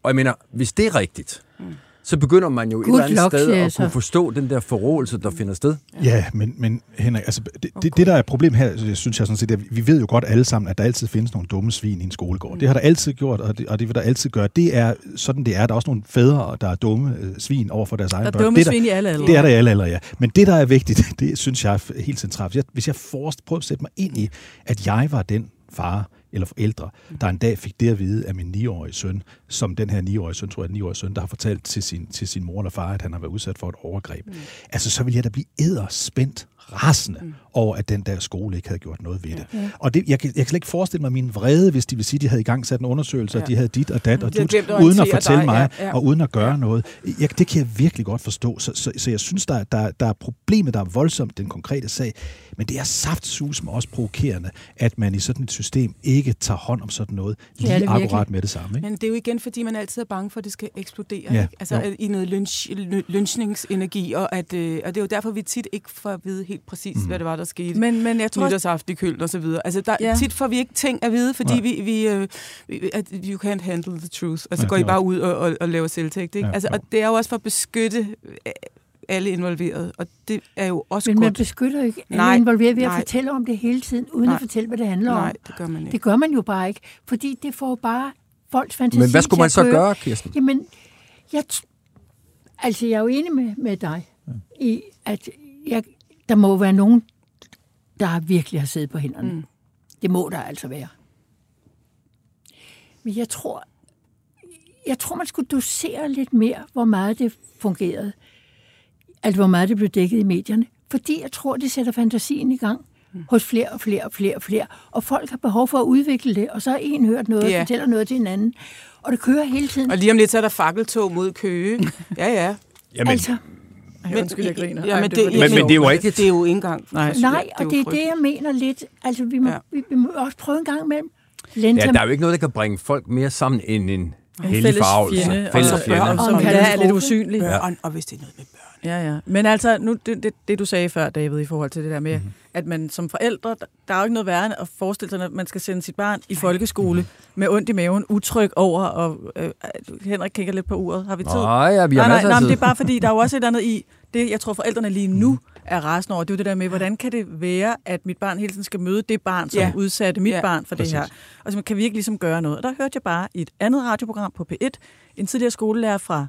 Og jeg mener, hvis det er rigtigt, mm. Så begynder man jo et Good eller andet luck, sted at kunne forstå den der forrådelse, der finder sted. Ja, men, men Henrik, altså, det, det, det, der er problem her, synes jeg sådan set, at vi ved jo godt alle sammen, at der altid findes nogle dumme svin i en skolegård. Det har der altid gjort, og det, og det vil der altid gøre. Det er sådan, det er. Der er også nogle fædre, der er dumme øh, svin over for deres Der egne er børn. dumme det, der, svin i alle aldre. det er der i alle aldre, ja. Men det, der er vigtigt, det synes jeg er helt centralt. Hvis jeg, hvis jeg forrest, prøver at sætte mig ind i, at jeg var den far eller forældre, der en dag fik det at vide af min 9-årige søn, som den her 9-årige søn, tror jeg, 9-årige søn, der har fortalt til sin, til sin mor eller far, at han har været udsat for et overgreb. Mm. Altså, så vil jeg da blive æderspændt rasende mm. over, at den der skole ikke havde gjort noget ved det. Ja. Og det, jeg, kan, jeg kan slet ikke forestille mig min vrede, hvis de vil sige, at de havde i gang sat en undersøgelse, ja. og de havde dit og dat og dut, uden at fortælle dig, mig, ja, ja. og uden at gøre ja. noget. Jeg, det kan jeg virkelig godt forstå. Så, så, så jeg synes, der, der, der er problemet, der er voldsomt, den konkrete sag. Men det er saftsus med også provokerende, at man i sådan et system ikke tager hånd om sådan noget lige virkelig. akkurat med det samme. Ikke? Men det er jo igen, fordi man altid er bange for, at det skal eksplodere. Ja, Ikke? Altså jo. i noget lynch, ly- lynchningsenergi, og, at, øh, og det er jo derfor, vi tit ikke får at vide helt præcis, mm. hvad det var, der skete. Men, men jeg tror nytårsaften i Køln og så videre. Altså, der, Ja. ja. tit får vi ikke ting at vide, fordi Nej. vi, vi, øh, vi, at you can't handle the truth. Og så Ja, ja, går I bare ud og, og, og laver selvtægt. Ikke? Ja, Ja, altså, jo. og det er jo også for at beskytte øh, alle involverede, og det er jo også Men man godt. beskytter ikke Nej, alle involveret ved at nej. fortælle om det hele tiden, uden Nej. at fortælle, hvad det handler Nej, om. det gør man ikke. Det gør man jo bare ikke, fordi det får bare folks fantasi Men hvad skulle man at så køre. gøre, Kirsten? Jamen, jeg, t- altså jeg er jo enig med, med dig i, at jeg, der må være nogen, der virkelig har siddet på hænderne. Mm. Det må der altså være. Men jeg tror, jeg tror, man skulle dosere lidt mere, hvor meget det fungerede. Altså, hvor meget det blev dækket i medierne. Fordi jeg tror, det sætter fantasien i gang hos flere og flere og flere og flere. Og folk har behov for at udvikle det, og så har en hørt noget Ja. og fortæller noget til en anden. Og det kører hele tiden. Og lige om lidt, så er der fakkeltog mod Køge. Ja, ja. Jamen, altså, Ej, undskyld, jeg griner. Ja, men det det, Men- men det er jo rigtigt. Det er jo ikke engang. Nej. nej, og det er det, jeg mener lidt. Altså, vi må, ja. Vi, vi må også prøve en gang imellem. Lente Ja, der er jo ikke noget, der kan bringe folk mere sammen end en hellig fælles forarvelse. fjende, Fælles og, fjende. og, Og en der er lidt katastrofe. usynlig. Børn, og hvis det er noget med børn. Ja, ja. Men altså, nu, det, det, det du sagde før, David, i forhold til det der med, mm-hmm. at man som forældre, der, er jo ikke noget værre at forestille sig, at man skal sende sit barn i folkeskole med ondt i maven, utryg over, og øh, Henrik kigger lidt på uret. Har vi tid? Nej, ja, vi har nej, nej, nej, men det er bare fordi, der er jo også et andet i, det jeg tror forældrene lige nu er rasende over, det er jo det der med, hvordan kan det være, at mit barn hele tiden skal møde det barn, som Ja. udsatte mit ja, barn for præcis. det her. Og så kan vi ikke ligesom gøre noget. Og der hørte jeg bare i et andet radioprogram på P1, en tidligere skolelærer fra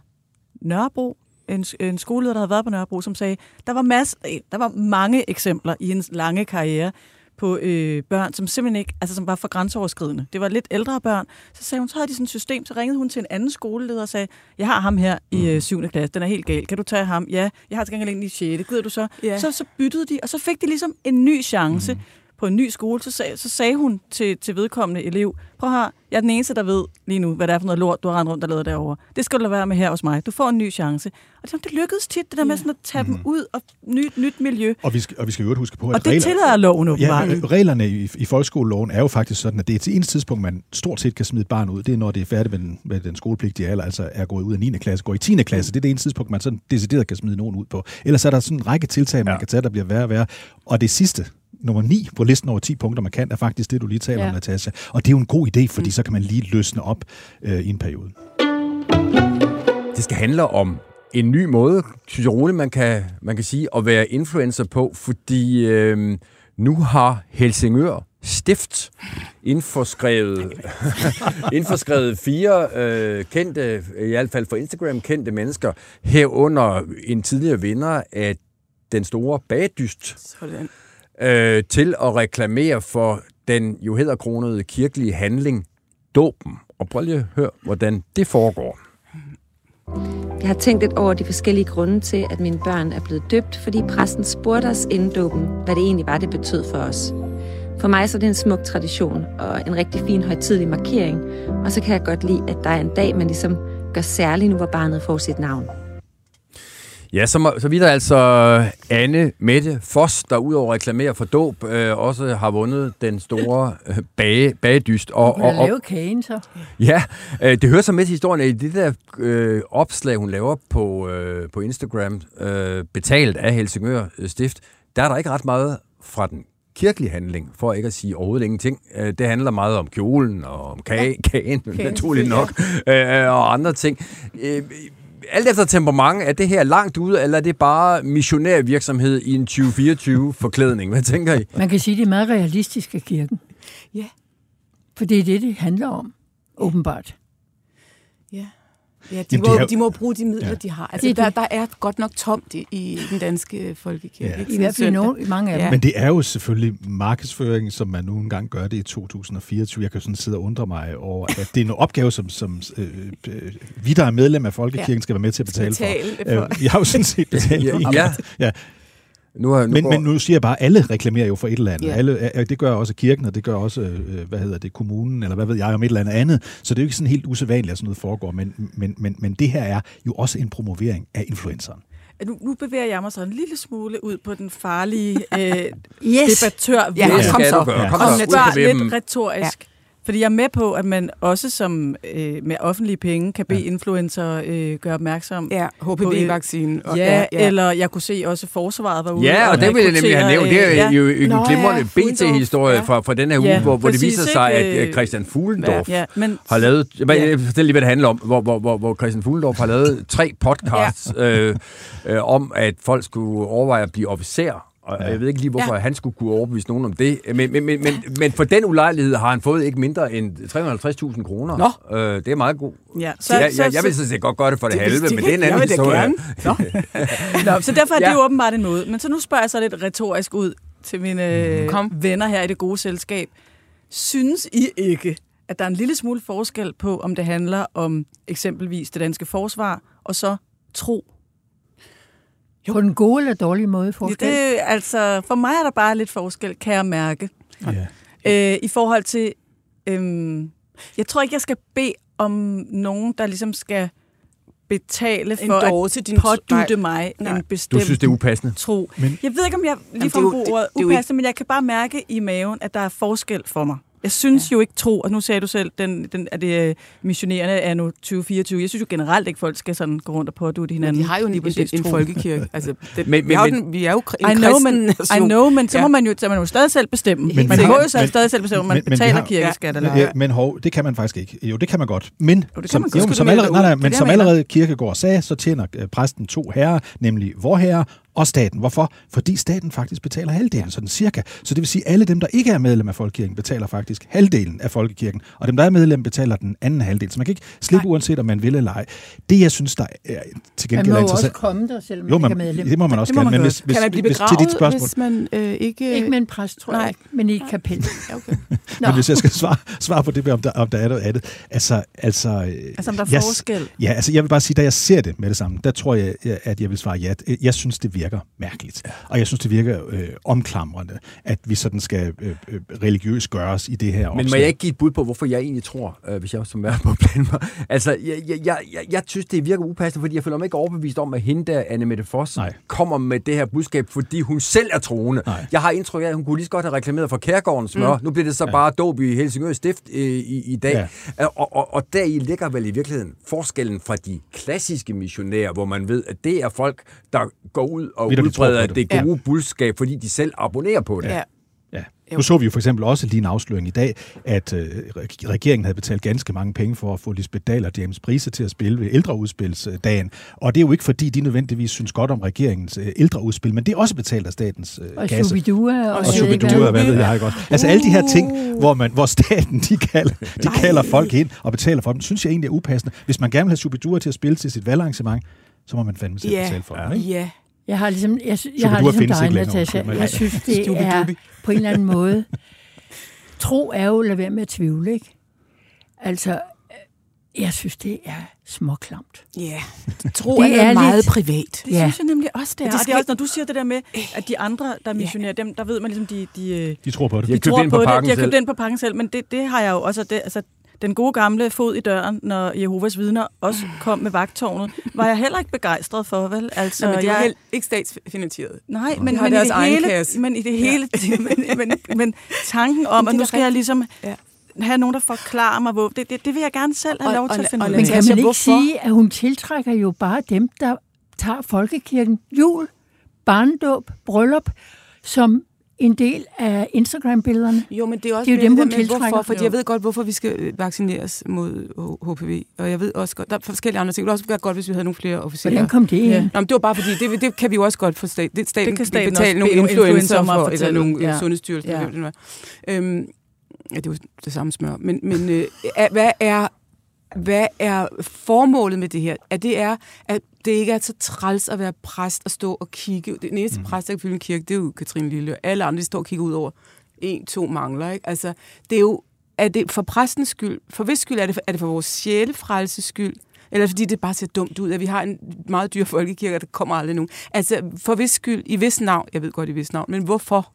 Nørrebro, en, en skoleleder, der havde været på Nørrebro, som sagde, der var, masse, øh, der var mange eksempler i en lange karriere på øh, børn, som simpelthen ikke, altså som var for grænseoverskridende. Det var lidt ældre børn. Så sagde hun, så havde de sådan et system, så ringede hun til en anden skoleleder og sagde, jeg har ham her i øh, 7. klasse, den er helt gal. Kan du tage ham? Ja, jeg har til gengæld en i 6. Gider du så? Ja. Så, så byttede de, og så fik de ligesom en ny chance. Mm på en ny skole, så sagde, så sagde hun til, til vedkommende elev, prøv her, jeg er den eneste, der ved lige nu, hvad det er for noget lort, du har rendt rundt og lavet derovre. Det skal du lade være med her hos mig. Du får en ny chance. Og det, det lykkedes tit, det der med sådan at tage dem ud og nyt, nyt miljø. Og vi skal, og vi skal jo huske på, at Og det regler- tillader loven Ja, åbenbart. øh, reglerne i, i folkeskoleloven er jo faktisk sådan, at det er til eneste tidspunkt, man stort set kan smide barn ud. Det er, når det er færdigt med den, med den skolepligtige alder, altså er gået ud af 9. klasse, går i 10. klasse. Det er det eneste tidspunkt, man sådan decideret kan smide nogen ud på. Ellers er der sådan en række tiltag, man Ja. ja. kan tage, der bliver værre og værre. Og det sidste, nummer 9 på listen over 10 punkter, man kan, er faktisk det, du lige taler Ja. om, Natasha. Og det er jo en god idé, fordi så kan man lige løsne op øh, i en periode. Det skal handle om en ny måde, synes jeg roligt, man kan, man kan sige, at være influencer på, fordi øh, nu har Helsingør Stift indforskrevet, indforskrevet fire øh, kendte, i hvert fald for Instagram kendte mennesker, herunder en tidligere vinder af den store bagdyst, Sådan øh, til at reklamere for den jo hedderkronede kirkelige handling, dåben. Og prøv lige at høre, hvordan det foregår. Jeg har tænkt lidt over de forskellige grunde til, at mine børn er blevet døbt, fordi præsten spurgte os inden dåben, hvad det egentlig var, det betød for os. For mig så er det en smuk tradition og en rigtig fin højtidlig markering, og så kan jeg godt lide, at der er en dag, man ligesom gør særlig nu, hvor barnet får sit navn. Ja, så, må, så vidt altså Anne Mette Foss, der udover at reklamere for dåb, øh, også har vundet den store øh, bage, bagedyst. Og, Hun og, og, lave kagen så. ja, øh, det hører så med til historien, i det der øh, opslag, hun laver på, øh, på Instagram, øh, betalt af Helsingør Stift, der er der ikke ret meget fra den kirkelige handling, for ikke at sige overhovedet ingenting. Øh, Det handler meget om kjolen og om kage, kagen, naturligt nok, øh, og andre ting. Alt efter temperament, er det her langt ude, eller er det bare missionærvirksomhed i en 2024-forklædning? Hvad tænker I? Man kan sige, det er meget realistisk af kirken. Ja. For det er det, det handler om, åbenbart. Ja. Ja, de, Jamen, må, det er jo- de må bruge de midler, Ja. de har. Altså, Det er der, der er godt nok tomt i, i den danske folkekirke. Ja. ikke? I hvert fald mange af dem. Ja. Men det er jo selvfølgelig markedsføring, som man nu engang gør det i 2024. Jeg kan sådan sidde og undre mig over, at det er en opgave, som, som øh, øh, vi, der er medlem af Folkekirken, Ja. skal være med til at betale, Betale for. for. Øh, vi har jo sådan set betalt Ja, for. ja. ja. Nu, har- nu Men, går, men nu siger jeg bare, at alle reklamerer jo for et eller andet. Ja. Alle, det gør også kirken, og det gør også, øh, hvad hedder det, kommunen, eller hvad ved jeg, om et eller andet andet. Så det er jo ikke sådan helt usædvanligt, at sådan noget foregår. Men, men, men, men det her er jo også en promovering af influenceren. Nu, nu bevæger jeg mig så en lille smule ud på den farlige øh, Yes! debattør. Ja, det kom så. Ja. Kom og så, ud spørg på vippen. lidt retorisk. Ja. Fordi jeg er med på, at man også som øh, med offentlige penge kan bede ja. influencer øh, gøre opmærksom. Ja, HPV-vaccinen. og- Ja, ja, eller jeg kunne se også forsvaret var ude. Ja, og det vil jeg nemlig have nævnt. Det er rekruttere, jo en Nå, glimrende ja. BT-historie Ja. fra, fra den her uge, Ja, hvor, hvor det viser sig, at øh, Christian Fuglendorf Ja, men har lavet... Jeg, Ja. jeg fortæller lige, hvad det handler om. Hvor, hvor, hvor, hvor Christian Fuglendorf har lavet tre podcasts øh, øh, om, at folk skulle overveje at blive officer. Og Ja. jeg ved ikke lige, hvorfor Ja. ja. han skulle kunne overbevise nogen om det. Men, men, men, men, men for den ulejlighed har han fået ikke mindre end 350.000 kroner. Nå. Øh, det er meget god. ja, Så, jeg, jeg, jeg vil sådan set godt gøre det for det, det halve, men det er en anden historie. Nå. Nå, så derfor er Ja. det jo åbenbart en måde. Men så nu spørger jeg så lidt retorisk ud til mine øh, Kom. venner her i det gode selskab. Synes I ikke, at der er en lille smule forskel på, om det handler om eksempelvis det danske forsvar, og så tro? På den gode eller dårlige måde forskel. Ja, det, altså, for mig er der bare lidt forskel, kan jeg mærke. Ja. Øh, I forhold til, øhm, jeg tror ikke, jeg skal bede om nogen, der ligesom skal betale En for at din- pådytte Nej. mig Nej. en bestemt Du synes, det er upassende? tro. Men- jeg ved ikke, om jeg lige får jo- det- ordet jo upassende, men jeg kan bare mærke i maven, at der er forskel for mig. Jeg synes ja. jo ikke tro, og nu sagde du selv, den, den, at det er missionerende er nu 2024. Jeg synes jo generelt ikke, folk skal sådan gå rundt og pådutte hinanden. Men de har jo en, lige en, en tro. folkekirke. Altså, det, Men- vi, har men- den, vi er jo en I know, kristen men, nation. I know, men så Ja. må man jo, så man jo stadig selv bestemme. Men Men, man må jo så men- stadig selv bestemme, om man men- men betaler har- kirkeskat eller Men, ej. ja, men hov, det kan man faktisk ikke. Jo, det kan man godt. Men, Jo, det kan som, godt. jo, men som, allerede, nej, nej, er men som allerede Kirkegaard sagde, så tjener øh, præsten to herrer, nemlig vor herre og staten. Hvorfor? Fordi staten faktisk betaler halvdelen, sådan cirka. Så det vil sige, at alle dem, der ikke er medlem af Folkekirken, betaler faktisk halvdelen af Folkekirken, og dem, der er medlem, betaler den anden halvdel. Så man kan ikke slippe, uanset om man vil eller ej. Det, jeg synes, der er til Man gengæld må er jo også interessant... komme der, selvom man Jo, ikke er man, medlem. det må man også Det må gerne, man men hvis, hvis, kan man blive hvis, til begravet, dit spørgsmål, hvis man øh, ikke... Ikke med en præst, tror jeg Nej. ikke, men i et kapel. Okay. Men hvis jeg skal svare, svare på det med, om der, om der er noget andet. Altså, altså, øh, Altså, om der er jeg- forskel. Ja, altså jeg vil bare sige, da jeg ser det med det samme, der tror jeg, at jeg vil svare ja. Jeg synes, det virker mærkeligt. Og jeg synes, det virker øh, omklamrende, at vi sådan skal øh, øh, religiøst gøres i det her Men må opslag. jeg ikke give et bud på, hvorfor jeg egentlig tror, øh, hvis jeg som er på blande mig? Altså, jeg, jeg, jeg, jeg, jeg synes, det virker upassende, fordi jeg føler mig ikke overbevist om, at hende der, Anne Mette Foss, Nej. kommer med det her budskab, fordi hun selv er troende. Nej. Jeg har indtryk af, at hun kunne lige så godt have reklameret for Kærgårdens smør. Mm. Nu bliver det så ja. bare dåb i Helsingør Stift øh, i, i dag. Ja. Og, og, og deri ligger vel i virkeligheden forskellen fra de klassiske missionærer, hvor man ved, at det er folk, der går ud og tror udbreder det det. gode budskab, fordi de selv abonnerer på det. Ja. Ja. Nu så vi jo for eksempel også lige en afsløring i dag, at øh, reg- regeringen havde betalt ganske mange penge for at få Lisbeth Dahl og James Brise til at spille ved ældreudspilsdagen. Og det er jo ikke fordi, de nødvendigvis synes godt om regeringens øh, ældreudspil, men det er også betalt af statens øh, Og kasse. Shubidua. Og, Og Shubidua, hvad. ved jeg ikke også. Altså alle de her ting, hvor, man, hvor staten de kalder, de kalder folk ind og betaler for dem, synes jeg egentlig er upassende. Hvis man gerne vil have Shubidua til at spille til sit valgarrangement, så må man fandme selv Ja, betale for dem. Ikke? ja. Jeg har ligesom, jeg, sy- jeg har ligesom dig, Natasha. Jeg synes, det er på en eller anden måde... Tro er jo at lade være med at tvivle, ikke? Altså, øh, jeg synes, det er småklamt. Ja, tro Det er, er meget lidt- privat. Det Ja. synes jeg nemlig også, det er. det Og det skal er også, når du siger det der med, at de andre, der er missionærer, dem, der ved man ligesom, de, de, øh, De tror på det. De de tror på, på det. pakken De har købt selv. ind på pakken selv, men det, det har jeg jo også. Det, altså, den gode gamle fod i døren, når Jehovas vidner også kom med vagtårnet, var jeg heller ikke begejstret for, vel? Altså, Nå, men det er jeg, helt ikke statsfinansieret. Nej, men, men, i det hele, kasse. men i det hele, men, men, men tanken om, at nu skal jeg ligesom Ja. have nogen, der forklarer mig, hvor, det, det, det vil jeg gerne selv have Og- lov til og- at finde ud lad Men af. kan Natasha, man ikke hvorfor? sige, at hun tiltrækker jo bare dem, der tager folkekirken jul, barndåb, bryllup, som en del af Instagram-billederne? Jo, men det er også Det er jo dem, hun med. Hvorfor, fordi jeg ved godt, hvorfor vi skal øh, vaccineres mod HPV. Og jeg ved også godt, der er forskellige andre ting. Det ville også være godt, hvis vi havde nogle flere officerer. Hvordan kom det ind? Ja. Nå, men det var bare fordi, det, det kan vi jo også godt få stat, det, staten, Det kan staten betale nogle influencer for, eller nogle ja. Ja. sundhedsstyrelser. Ja. Ja. Det var. Øhm, ja, det er jo det samme smør. Men, men øh, hvad er hvad er formålet med det her? At det er, at det ikke er så træls at være præst og stå og kigge. Den eneste mm. præst, der kan fylde en kirke, det er jo Katrine Lille. Alle andre, de står og kigger ud over. En, to mangler, ikke? Altså, det er jo, er det for præstens skyld, for hvis skyld er det for, er det for vores sjælefrelses skyld, eller fordi det bare ser dumt ud, at vi har en meget dyr folkekirke, og der kommer aldrig nogen. Altså, for hvis skyld, i vis navn, jeg ved godt i vis navn, men hvorfor?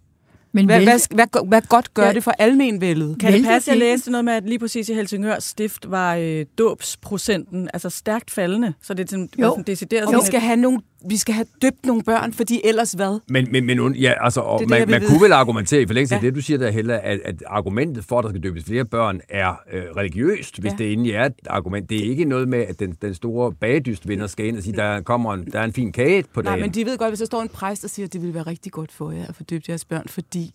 Men Hvad, hvad, hvad, hvad godt gør Ja. det for almenvældet? Kan det passe, jeg det? læste noget med, at lige præcis i Helsingør Stift var øh, dåbsprocenten altså stærkt faldende, så det er sådan, Jo. sådan decideret Og vi skal, have nogle, vi skal have døbt nogle børn, fordi ellers hvad? Men, men, men und- ja, altså, og Det er det, man, man vide. kunne vel argumentere i forlængelse af Ja. det, du siger der, Hella, at, at argumentet for, at der skal døbes flere børn, er øh, religiøst, hvis Ja. det egentlig er et argument. Det er ikke noget med, at den, den store bagedystvinder skal ind og sige, der kommer en, der er en fin kage på dagen. Nej, men de ved godt, hvis der står en præst og siger, at det ville være rigtig godt for jer at få døbt jeres børn, fordi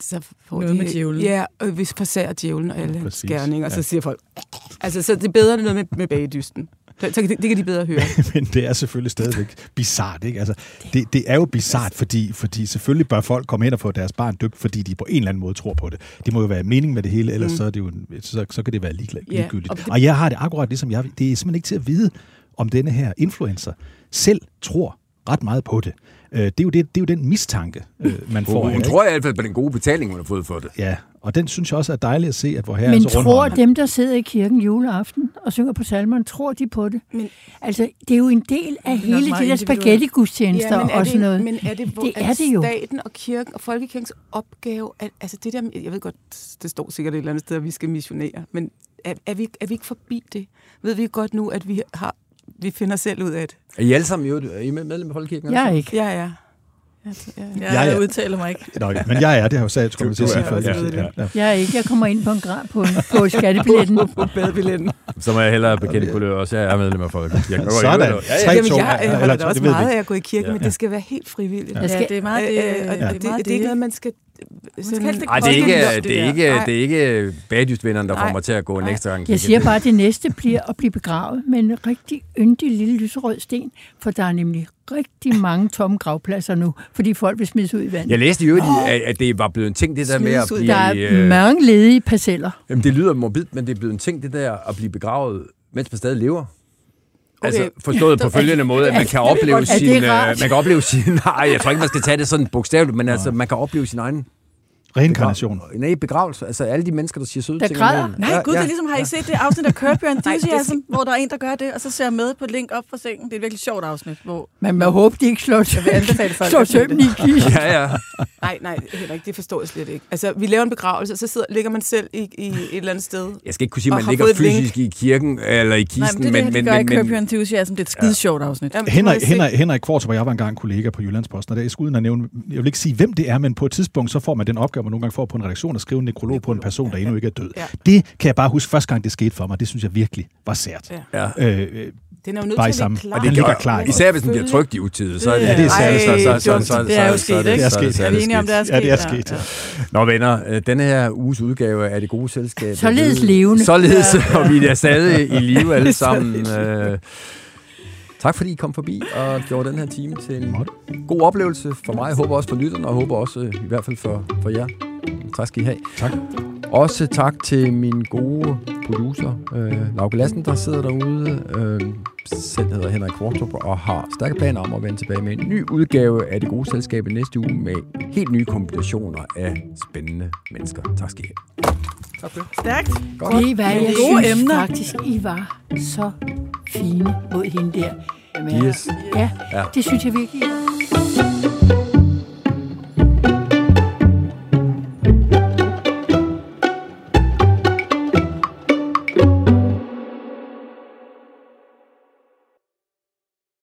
så får Noget de, med djævlen. Ja, og hvis forsager djævlen og alle Ja, skærninger, ja. så siger folk, altså så det er bedre end noget med, med bagedysten. Så, så det, det kan de bedre høre. men det er selvfølgelig stadigvæk bizart, ikke? Altså, det, det er jo bizart, fordi, fordi selvfølgelig bør folk komme ind og få deres barn døbt, fordi de på en eller anden måde tror på det. Det må jo være mening med det hele, ellers mm. så, er det jo, så, så kan det være Ja, ligegyldigt. og og, det- og jeg har det akkurat ligesom jeg. Det er simpelthen ikke til at vide, om denne her influencer selv tror ret meget på det. Øh, Det er jo, det, det er jo den mistanke, øh, man får. Hun, hun det, tror i hvert fald på den gode betaling, hun har fået for det. Ja, og den synes jeg også er dejligt at se, at hvor her Men er så tror dem, der sidder i kirken juleaften og synger på salmeren, tror de på det? Men- altså, det er jo en del af hele meget de der spaghetti-gudstjenester er og sådan noget. Men er det, hvor, det er det jo. staten og kirken og folkekirkens opgave, at, altså det der, jeg ved godt, det står sikkert et eller andet sted, at vi skal missionere, men er, er, vi, er vi ikke forbi det? Ved vi godt nu, at vi har vi finder selv ud af det? Er I alle sammen jo, er I med- medlem af Folkekirken? Jeg er ikke. Ja, ja. Ja, ja, ja. Jeg, Ja, ja. jeg udtaler mig ikke. Nå, ja, men jeg er, det har jeg jo sagt, skulle man til at sige er, før. ja. Ja, ja. Jeg er ikke. Jeg kommer ind på en grad på, på skattebilletten. På badebilletten. Så må jeg hellere bekende kulør også. Jeg er medlem af Folkekirken. Sådan. Ja, ja. Tre, Jamen, jeg, jeg eller- holder da også det meget af at gå i kirke, Ja. men det skal være helt frivilligt. Ja, skal- det er meget det. Øh, øh, det, er det, det er ikke noget, man skal sådan, Ej, det er ikke, det er ikke, det er ikke bagdystvinderen, der får Nej. mig til at gå en ekstra gang. Jeg siger bare, at det næste bliver at blive begravet med en rigtig yndig lille lyserød sten, for der er nemlig rigtig mange tomme gravpladser nu, fordi folk vil smides ud i vandet. Jeg læste i øvrigt, at, at det var blevet en ting, det der med at blive... Der er øh, mange ledige parceller. Jamen, det lyder morbidt, men det er blevet en ting, det der at blive begravet, mens man stadig lever. Okay. Altså forstået på følgende måde, at man kan opleve sin... øh? Man kan opleve sin... Nej, jeg tror ikke, man skal tage det sådan bogstaveligt, men altså, man kan opleve sin egen... Reinkarnation. begrav- Nej, begravelse. Altså alle de mennesker, der siger søde Der ting. græder. om en. Nej, gud, det er ligesom, har I set det afsnit af Curb Your Enthusiasm, hvor der er en, der gør det, og så ser jeg med på et link op fra sengen. Det er et virkelig sjovt afsnit, hvor... Man må håbe, de ikke slår, slår sømmen i det. kisten. Ja, ja. Nej, nej, Henrik, det forstår jeg slet ikke. Altså, vi laver en begravelse, og så sidder, ligger man selv i, i et eller andet sted. Jeg skal ikke kunne sige, at man ligger link. fysisk i kirken eller i kisten, Nej, men det er det, men, de gør i men, Curb men, Your Enthusiasm. Det er et skide sjovt afsnit. Henrik, Henrik, Henrik Kvartrup og jeg var engang kollega på Jyllandsposten, og der er uden at nævne, jeg vil ikke sige, hvem det er, men på et tidspunkt, så får man den opgave, man nogle gange får på en redaktion, at skrive en nekrolog på en person, der endnu ikke er død. Ja. Det kan jeg bare huske første gang, det skete for mig. Det synes jeg virkelig var sært. Ja. Øh, øh, Den er jo nødt til at samme- ligge klar. Og det ligger klar? Især hvis den bliver trykt i utide, så er det... Ja, det er sandt. så, så, så, så, Det er jo sket, så- ikke? Det er Er vi enige om, det er sket? ja, det er sket. Nå venner, øh, denne her uges udgave af Det Gode Selskab. er Således levende. Således, og vi er stadig i live alle sammen. Tak fordi I kom forbi og gjorde den her time til en god oplevelse for mig. Jeg håber også for lytterne, og håber også øh, i hvert fald for, for jer. Tak skal I have. Tak. Også tak til min gode producer, øh, Lauke Lassen, der sidder derude. Øh, selv hedder Henrik Kvartrup og har stærke planer om at vende tilbage med en ny udgave af Det Gode Selskab i næste uge med helt nye kombinationer af spændende mennesker. Tak skal I have. Stærkt. Ved I hvad, jeg Gode synes emner. faktisk, I var så fine mod hende der. Yes. Ja, Ja. det synes jeg virkelig,